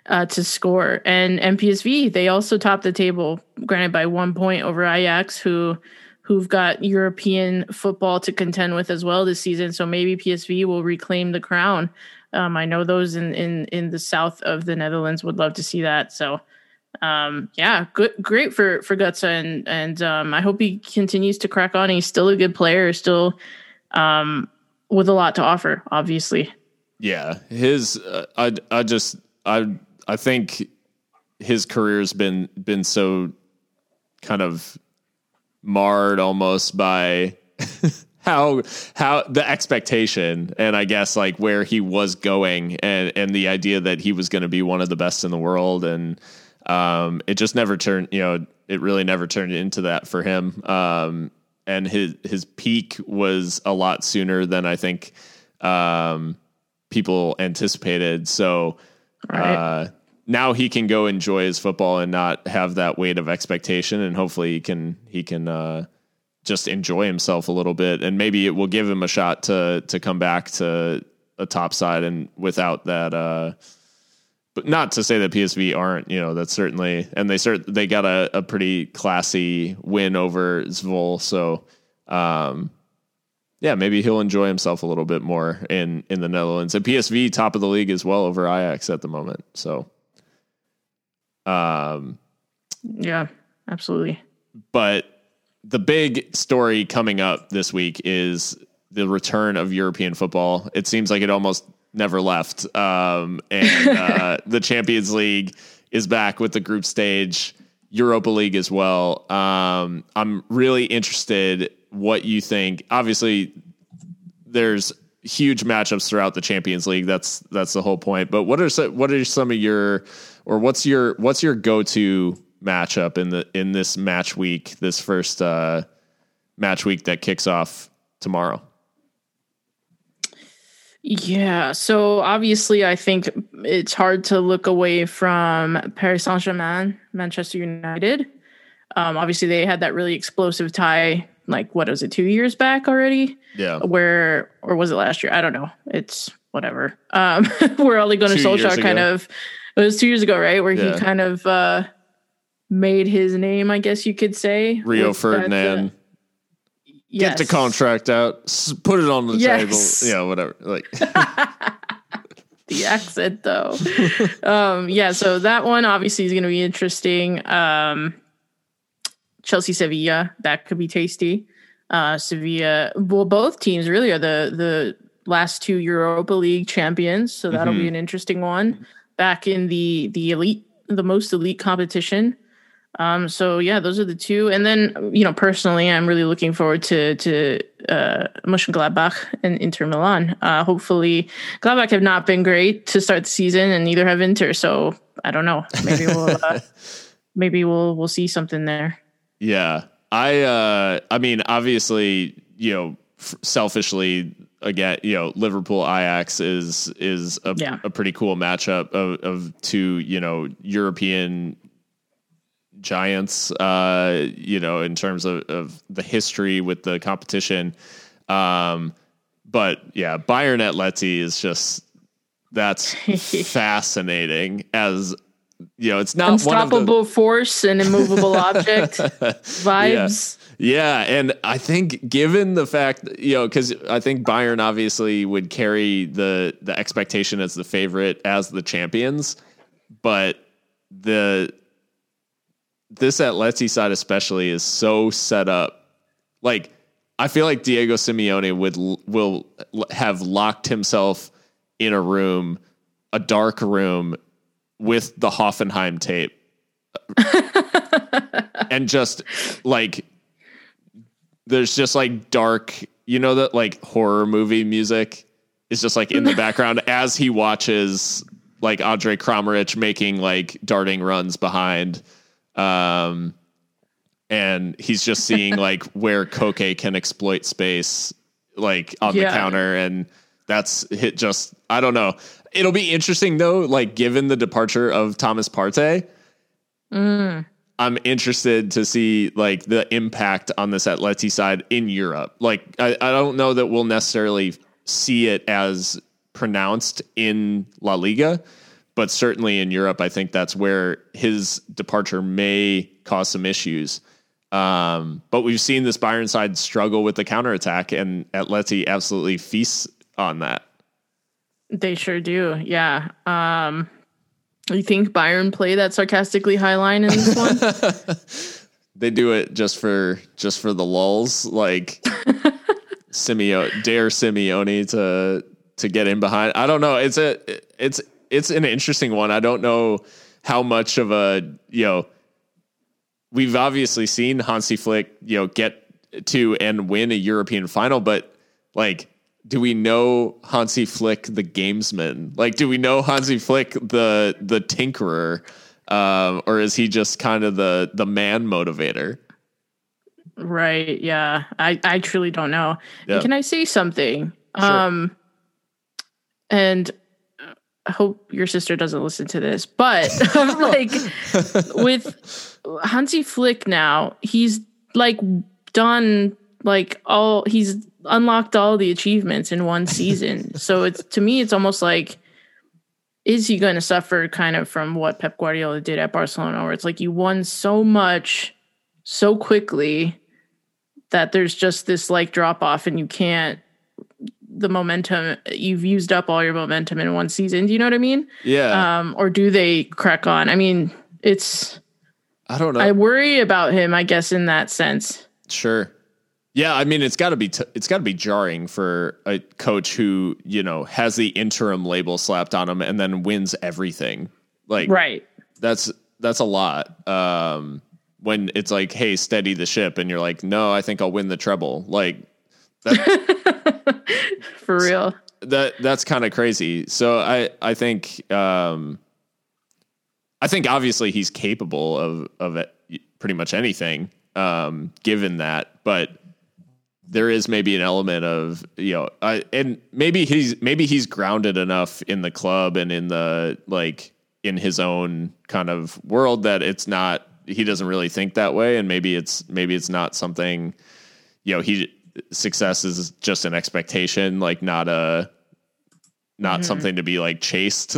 S2: uh, to score. And MPSV they also topped the table, granted by one point over Ajax, who who've got European football to contend with as well this season. So maybe PSV will reclaim the crown. Um, I know those in, in in the south of the Netherlands would love to see that. So um, yeah, good, great for for Götze, and and um, I hope he continues to crack on. He's still a good player, still um, with a lot to offer. Obviously,
S1: yeah. His uh, I I just I I think his career's been been so kind of marred almost by [laughs] how how the expectation and I guess like where he was going and and the idea that he was going to be one of the best in the world and um, it just never turned you know it really never turned into that for him um, and his his peak was a lot sooner than I think um, people anticipated so right. uh, now he can go enjoy his football and not have that weight of expectation and hopefully he can he can uh, just enjoy himself a little bit and maybe it will give him a shot to to come back to a top side and without that uh, but not to say that PSV aren't, you know, that's certainly and they cert they got a, a pretty classy win over Zwolle, so um, yeah, maybe he'll enjoy himself a little bit more in in the Netherlands. And PSV top of the league as well over Ajax at the moment. So
S2: um, yeah, absolutely.
S1: But the big story coming up this week is the return of European football. It seems like it almost never left. Um, and uh, [laughs] the Champions League is back with the group stage, Europa League as well. Um, I'm really interested what you think. Obviously, there's huge matchups throughout the Champions League. That's that's the whole point. But what are some, what are some of your or what's your what's your go to matchup in the in this match week, this first uh, match week that kicks off tomorrow?
S2: Yeah, so obviously, I think it's hard to look away from Paris Saint Germain, Manchester United. Um, obviously, they had that really explosive tie, like what was it, two years back already?
S1: Yeah.
S2: Where, or was it last year? I don't know. It's whatever. Um, where Ole Gunnar Solskjaer kind of it was two years ago, right? Where yeah. he kind of uh, made his name, I guess you could say.
S1: Rio Ferdinand. That, uh, yes. Get the contract out, put it on the yes. table. Yeah, whatever. Like [laughs]
S2: the accent, though. um, yeah, so that one obviously is going to be interesting. Um, Chelsea Sevilla, that could be tasty. Uh, Sevilla, well, both teams really are the the last two Europa League champions, so that'll mm-hmm. be an interesting one back in the the elite, the most elite competition. Um, so yeah, those are the two. And then you know, personally, I'm really looking forward to to uh, Mönchengladbach and Inter Milan. Uh, hopefully, Gladbach have not been great to start the season, and neither have Inter. So I don't know. Maybe we'll uh, [laughs] maybe we'll we'll see something there.
S1: Yeah, I uh, I mean, obviously, you know, f- selfishly, again, you know, Liverpool Ajax is is a, yeah. a pretty cool matchup of, of two, you know, European giants, uh, you know, in terms of, of the history with the competition. Um, but yeah, Bayern Atleti is just that's [laughs] fascinating as you know, it's not
S2: unstoppable the, force and immovable object [laughs] vibes.
S1: Yeah. Yeah, and I think given the fact, you know, because I think Bayern obviously would carry the the expectation as the favorite as the champions, but the this Atleti side especially is so set up. Like I feel like Diego Simeone would will have locked himself in a room, a dark room, with the Hoffenheim tape. [laughs] and just like there's just like dark, you know that like horror movie music is just like in the [laughs] background as he watches like Andre Kramaric making like darting runs behind. Um, and he's just seeing [laughs] like where Koke can exploit space like on
S2: Yeah.
S1: the counter and that's hit just I don't know. It'll be interesting though, like given the departure of Thomas Partey. I'm interested to see like the impact on this Atleti side in Europe. Like I, I don't know that we'll necessarily see it as pronounced in La Liga, but certainly in Europe, I think that's where his departure may cause some issues. Um, but we've seen this Bayern side struggle with the counterattack, and Atleti absolutely feasts on that.
S2: They sure do. Yeah. Um, you think Bayern play that sarcastically high line in this one? [laughs] [laughs]
S1: They do it just for just for the lulls, like [laughs] Simeone, dare Simeone to to get in behind. I don't know. It's a it's it's an interesting one. I don't know how much of a you know. We've obviously seen Hansi Flick, you know, get to and win a European final, but like, do we know Hansi Flick the gamesman? Like, do we know Hansi Flick the the tinkerer, um, or is he just kind of the the man motivator?
S2: right. Yeah. I, I truly don't know.
S1: Yeah.
S2: Can I say something?
S1: Sure.
S2: Um, and I hope your sister doesn't listen to this, but [laughs] like with Hansi Flick now, he's like done like all he's unlocked all the achievements in one season. [laughs] so it's to me, it's almost like is he going to suffer kind of from what Pep Guardiola did at Barcelona, where it's like you won so much so quickly that there's just this like drop off and you can't the momentum you've used up all your momentum in one season. Do you know what I mean?
S1: Yeah,
S2: Um, or do they crack on? I mean, it's
S1: I don't know.
S2: I worry about him, I guess, in that sense.
S1: Sure. Yeah, I mean it's got to be t- it's got to be jarring for a coach who you know has the interim label slapped on him and then wins everything. Like
S2: Right.
S1: that's that's a lot. Um, when it's like, hey, steady the ship, and you're like, no, I think I'll win the treble. Like [laughs]
S2: For real.
S1: that that's kind of crazy. So I I think um, I think obviously he's capable of of it, pretty much anything um, given that, but there is maybe an element of you know I, and maybe he's maybe he's grounded enough in the club and in the like in his own kind of world that it's not he doesn't really think that way and maybe it's maybe it's not something you know he success is just an expectation like not a not something to be like chased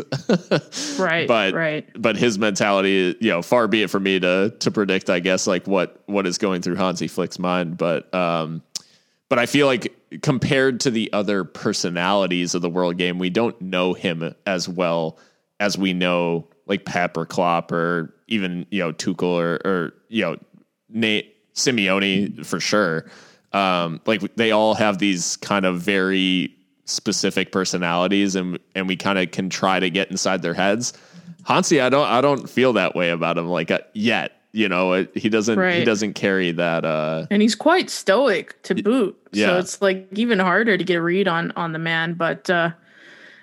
S1: [laughs]
S2: Right.
S1: but
S2: right.
S1: but his mentality you know far be it for me to to predict i guess like what what is going through hansi flick's mind but um but i feel like compared to the other personalities of the world game we don't know him as well as we know like pep or klopp or even you know tuchel or or you know nate simeone for sure um like they all have these kind of very specific personalities and and we kind of can try to get inside their heads. Hansi, I don't I don't feel that way about him like uh, yet. You know, it, he doesn't he doesn't carry that uh
S2: And he's quite stoic to boot.
S1: yeah.
S2: So it's like even harder to get a read on on the man. But uh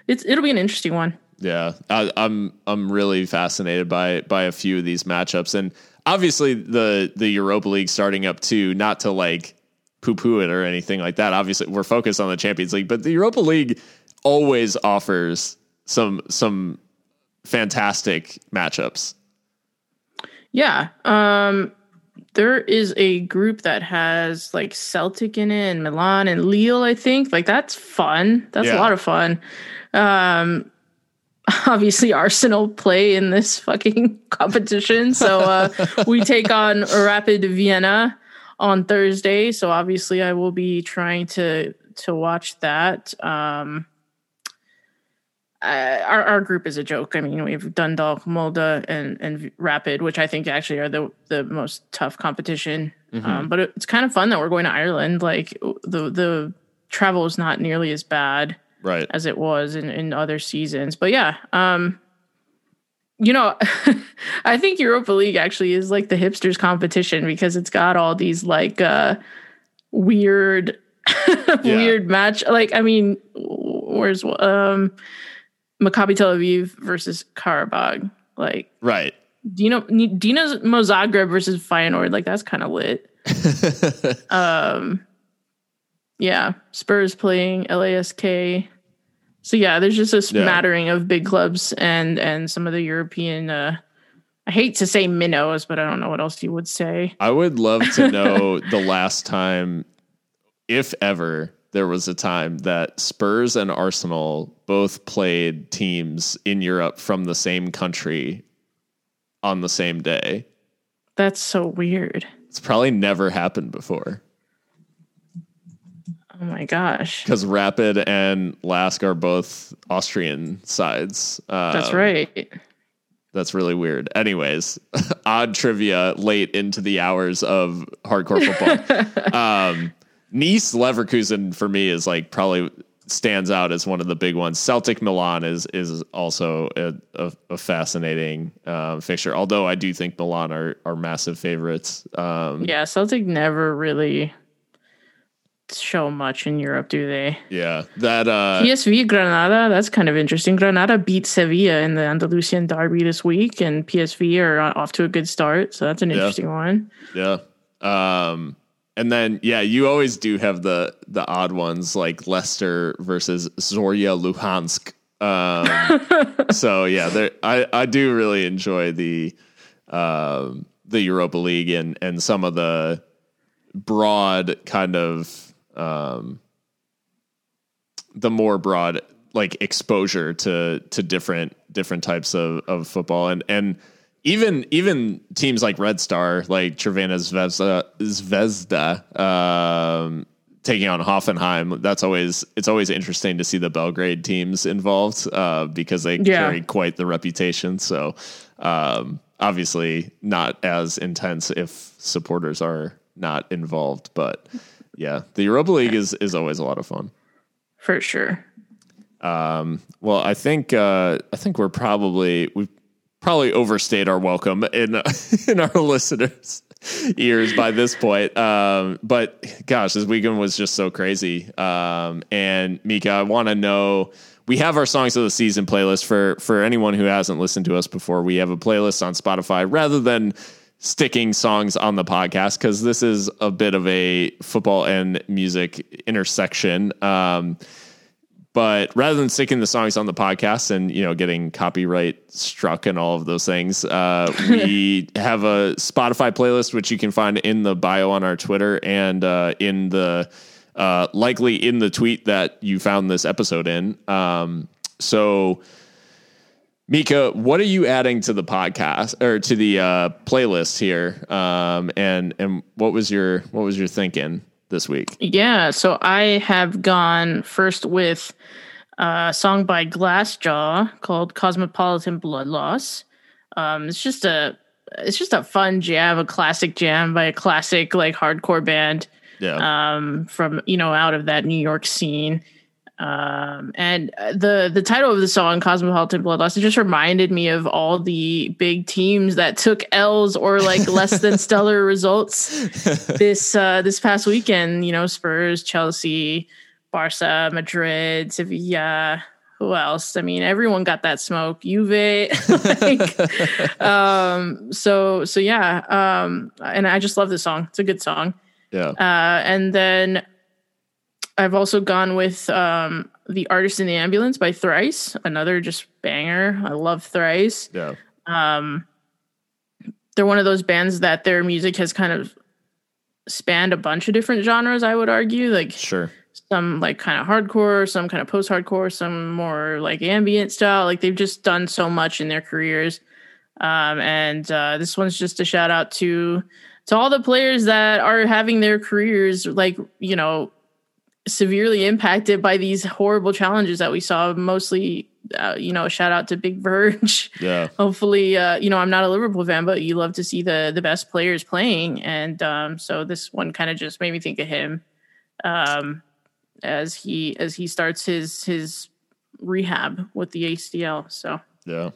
S2: it's it'll be an interesting one.
S1: yeah. I, I'm I'm really fascinated by by a few of these matchups and obviously the the Europa League starting up too, not to like poo poo it or anything like that. Obviously we're focused on the Champions League, but the Europa League always offers some some fantastic matchups.
S2: Yeah. Um there is a group that has like Celtic in it and Milan and Lille, I think. Like that's fun. That's
S1: Yeah.
S2: a lot of fun. Um [laughs] obviously Arsenal play in this fucking [laughs] competition. So uh we take on Rapid Vienna on Thursday. So obviously I will be trying to to watch that. Um uh, our our group is a joke. I mean, we have Dundalk, Molde, and and Rapid, which I think actually are the the most tough competition. Um, but it, it's kind of fun that we're going to Ireland. Like the the travel is not nearly as bad
S1: Right.
S2: as it was in in other seasons. But yeah, um, you know, [laughs] I think Europa League actually is like the hipsters competition because it's got all these like uh weird [laughs] weird match. Like I mean, where's um Maccabi Tel Aviv versus Karabag. Like
S1: Right.
S2: Dino Dina's Zagreb versus Feyenoord. Like that's kind of lit. [laughs] um, yeah, Spurs playing LASK. So yeah, there's just a smattering yeah. of big clubs and and some of the European. Uh, I hate to say minnows, but I don't know what else you would say.
S1: I would love to know [laughs] the last time, if ever, there was a time that Spurs and Arsenal both played teams in Europe from the same country on the same day.
S2: That's so weird.
S1: It's probably never happened before.
S2: Oh my gosh.
S1: Because Rapid and Lask are both Austrian sides.
S2: Um, that's right.
S1: That's really weird. Anyways, [laughs] odd trivia late into the hours of hardcore football. [laughs] um, Nice Leverkusen for me is like probably stands out as one of the big ones. Celtic Milan is is also a, a, a fascinating um, fixture. Although I do think Milan are are massive favorites. Um,
S2: yeah, Celtic never really show much in Europe, do they?
S1: Yeah, that uh,
S2: PSV Granada. That's kind of interesting. Granada beat Sevilla in the Andalusian derby this week, and PSV are off to a good start. So that's an interesting one.
S1: Yeah. Um, and then yeah, you always do have the the odd ones like Leicester versus Zorya Luhansk. Um, [laughs] so yeah, there I I do really enjoy the um, the Europa League and and some of the broad kind of um, the more broad like exposure to to different different types of, of football and and even even teams like Red Star, like Crvena Zvezda, Zvezda um, taking on Hoffenheim. That's always it's always interesting to see the Belgrade teams involved uh, because they yeah. carry quite the reputation. So um, obviously not as intense if supporters are not involved, but yeah, the Europa League is is always a lot of fun
S2: for sure.
S1: Um, well, I think uh, I think we're probably we've probably overstayed our welcome in [laughs] in our listeners' ears by this point. Um, but gosh, this weekend was just so crazy. Um, and Mika, I want to know. We have our songs of the season playlist for for anyone who hasn't listened to us before. We have a playlist on Spotify rather than sticking songs on the podcast because this is a bit of a football and music intersection. Um, but rather than sticking the songs on the podcast and you know getting copyright struck and all of those things, uh, [laughs] we have a Spotify playlist which you can find in the bio on our Twitter and uh, in the uh, likely in the tweet that you found this episode in. Um, so, Mika, what are you adding to the podcast or to the uh, playlist here? Um, and and what was your what was your thinking? this week?
S2: Yeah, so I have gone first with a song by Glassjaw called "Cosmopolitan Blood Loss." Um, it's just a it's just a fun jam, a classic jam by a classic like hardcore band.
S1: Yeah.
S2: Um, from you know out of that New York scene. Um, and the the title of the song, Cosmopolitan Bloodlust, it just reminded me of all the big teams that took L's or like less than [laughs] stellar results [laughs] this uh, this past weekend. You know, Spurs, Chelsea, Barca, Madrid, Sevilla. Who else? I mean, everyone got that smoke. Juve, [laughs] like, um, so so yeah. Um, and I just love this song. It's a good song.
S1: Yeah.
S2: Uh, and then I've also gone with um, The Artist in the Ambulance by Thrice, another just banger. I love Thrice.
S1: Yeah.
S2: Um, they're one of those bands that their music has kind of spanned a bunch of different genres, I would argue. Like,
S1: sure.
S2: Some like kind of hardcore, some kind of post hardcore, some more like ambient style. Like, they've just done so much in their careers. Um, and uh, this one's just a shout out to to all the players that are having their careers like you know severely impacted by these horrible challenges that we saw. Mostly, uh, you know, shout out to Big Verge. [laughs]
S1: Yeah.
S2: Hopefully, uh, you know, I'm not a Liverpool fan, but you love to see the the best players playing, and um, so this one kind of just made me think of him um, as he as he starts his his rehab with the ACL. So
S1: yeah.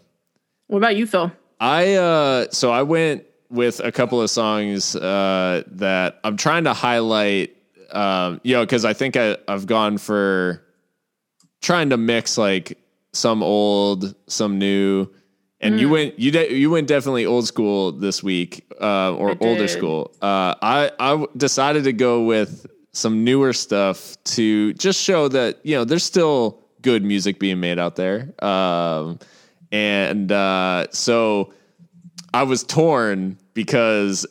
S2: What about you, Phil?
S1: I uh, so I went with a couple of songs uh, that I'm trying to highlight um, you know, because I think I, I've gone for trying to mix like some old, some new, and mm. you went you de- you went definitely old school this week uh, or older school. Uh, I I decided to go with some newer stuff to just show that you know there's still good music being made out there. Um, and uh, so I was torn because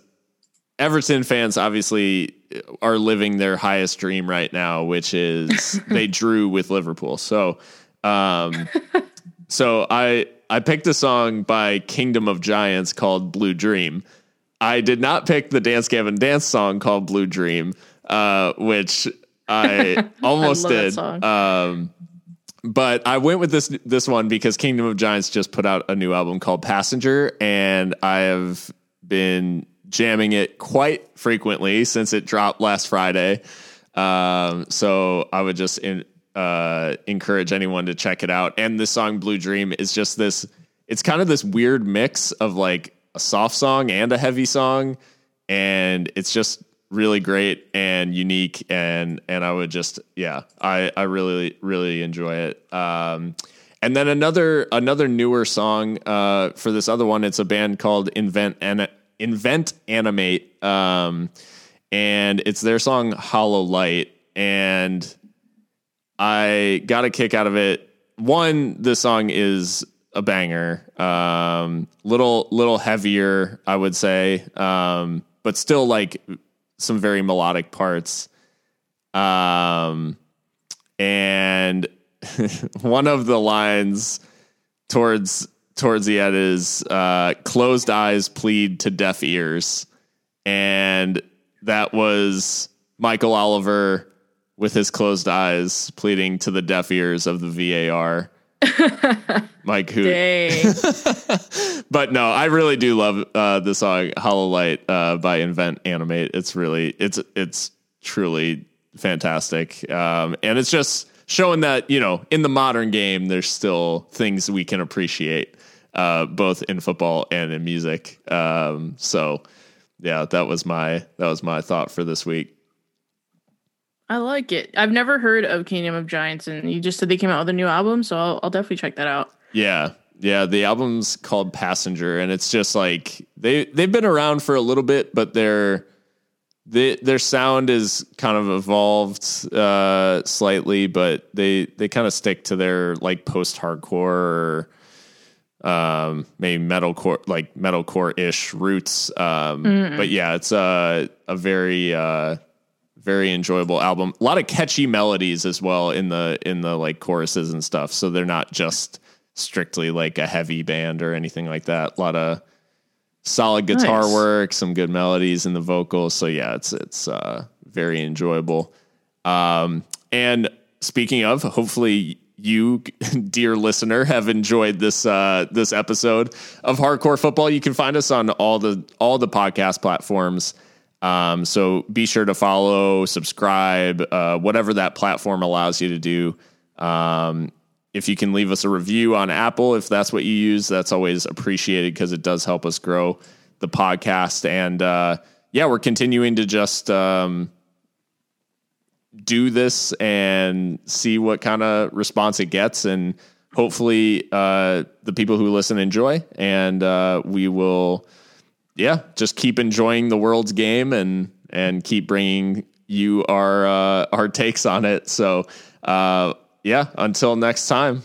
S1: Everton fans obviously are living their highest dream right now, which is [laughs] they drew with Liverpool. So, um, [laughs] so I I picked a song by Kingdom of Giants called Blue Dream. I did not pick the Dance Gavin Dance song called Blue Dream, uh, which I [laughs] almost
S2: I
S1: did. Um, but I went with this this one because Kingdom of Giants just put out a new album called Passenger, and I have been jamming it quite frequently since it dropped last Friday. Um, so I would just in, uh, encourage anyone to check it out. And the song Blue Dream is just this. It's kind of this weird mix of like a soft song and a heavy song, and it's just really great and unique and and I would just yeah I I really really enjoy it um and then another another newer song uh for this other one it's a band called Invent and Invent Animate um and it's their song Hollow Light and I got a kick out of it one the song is a banger um little little heavier I would say um but still like some very melodic parts. Um, and [laughs] one of the lines towards towards the end is uh, "closed eyes plead to deaf ears," and that was Michael Oliver with his closed eyes pleading to the deaf ears of the VAR. [laughs] Mike Hoot.
S2: Dang. [laughs]
S1: but no, I really do love uh, the song "Hollow Light" uh, by Invent Animate. It's really, it's it's truly fantastic, um, and it's just showing that you know in the modern game, there's still things we can appreciate, uh, both in football and in music. Um, so, yeah, that was my that was my thought for this week.
S2: I like it. I've never heard of Kingdom of Giants, and you just said they came out with a new album, so I'll, I'll definitely check that out.
S1: Yeah. Yeah, the album's called Passenger and it's just like they they've been around for a little bit but their they, their sound is kind of evolved uh, slightly but they they kind of stick to their like post-hardcore um, maybe metalcore like metalcore-ish roots um, but yeah, it's a a very uh, very enjoyable album. A lot of catchy melodies as well in the in the like choruses and stuff. So they're not just strictly like a heavy band or anything like that. A lot of solid guitar
S2: Nice.
S1: work, some good melodies in the vocals. So yeah, it's it's uh, very enjoyable. Um, and speaking of, hopefully you, [laughs] dear listener, have enjoyed this uh, this episode of Hardcore Football. You can find us on all the all the podcast platforms. Um, so be sure to follow, subscribe, uh, whatever that platform allows you to do. Um, if you can leave us a review on Apple, if that's what you use, that's always appreciated because it does help us grow the podcast. And uh, yeah, we're continuing to just um, do this and see what kind of response it gets. And hopefully, uh, the people who listen enjoy. And uh, we will, yeah, just keep enjoying the world's game and and keep bringing you our uh, our takes on it. So, uh, yeah, until next time.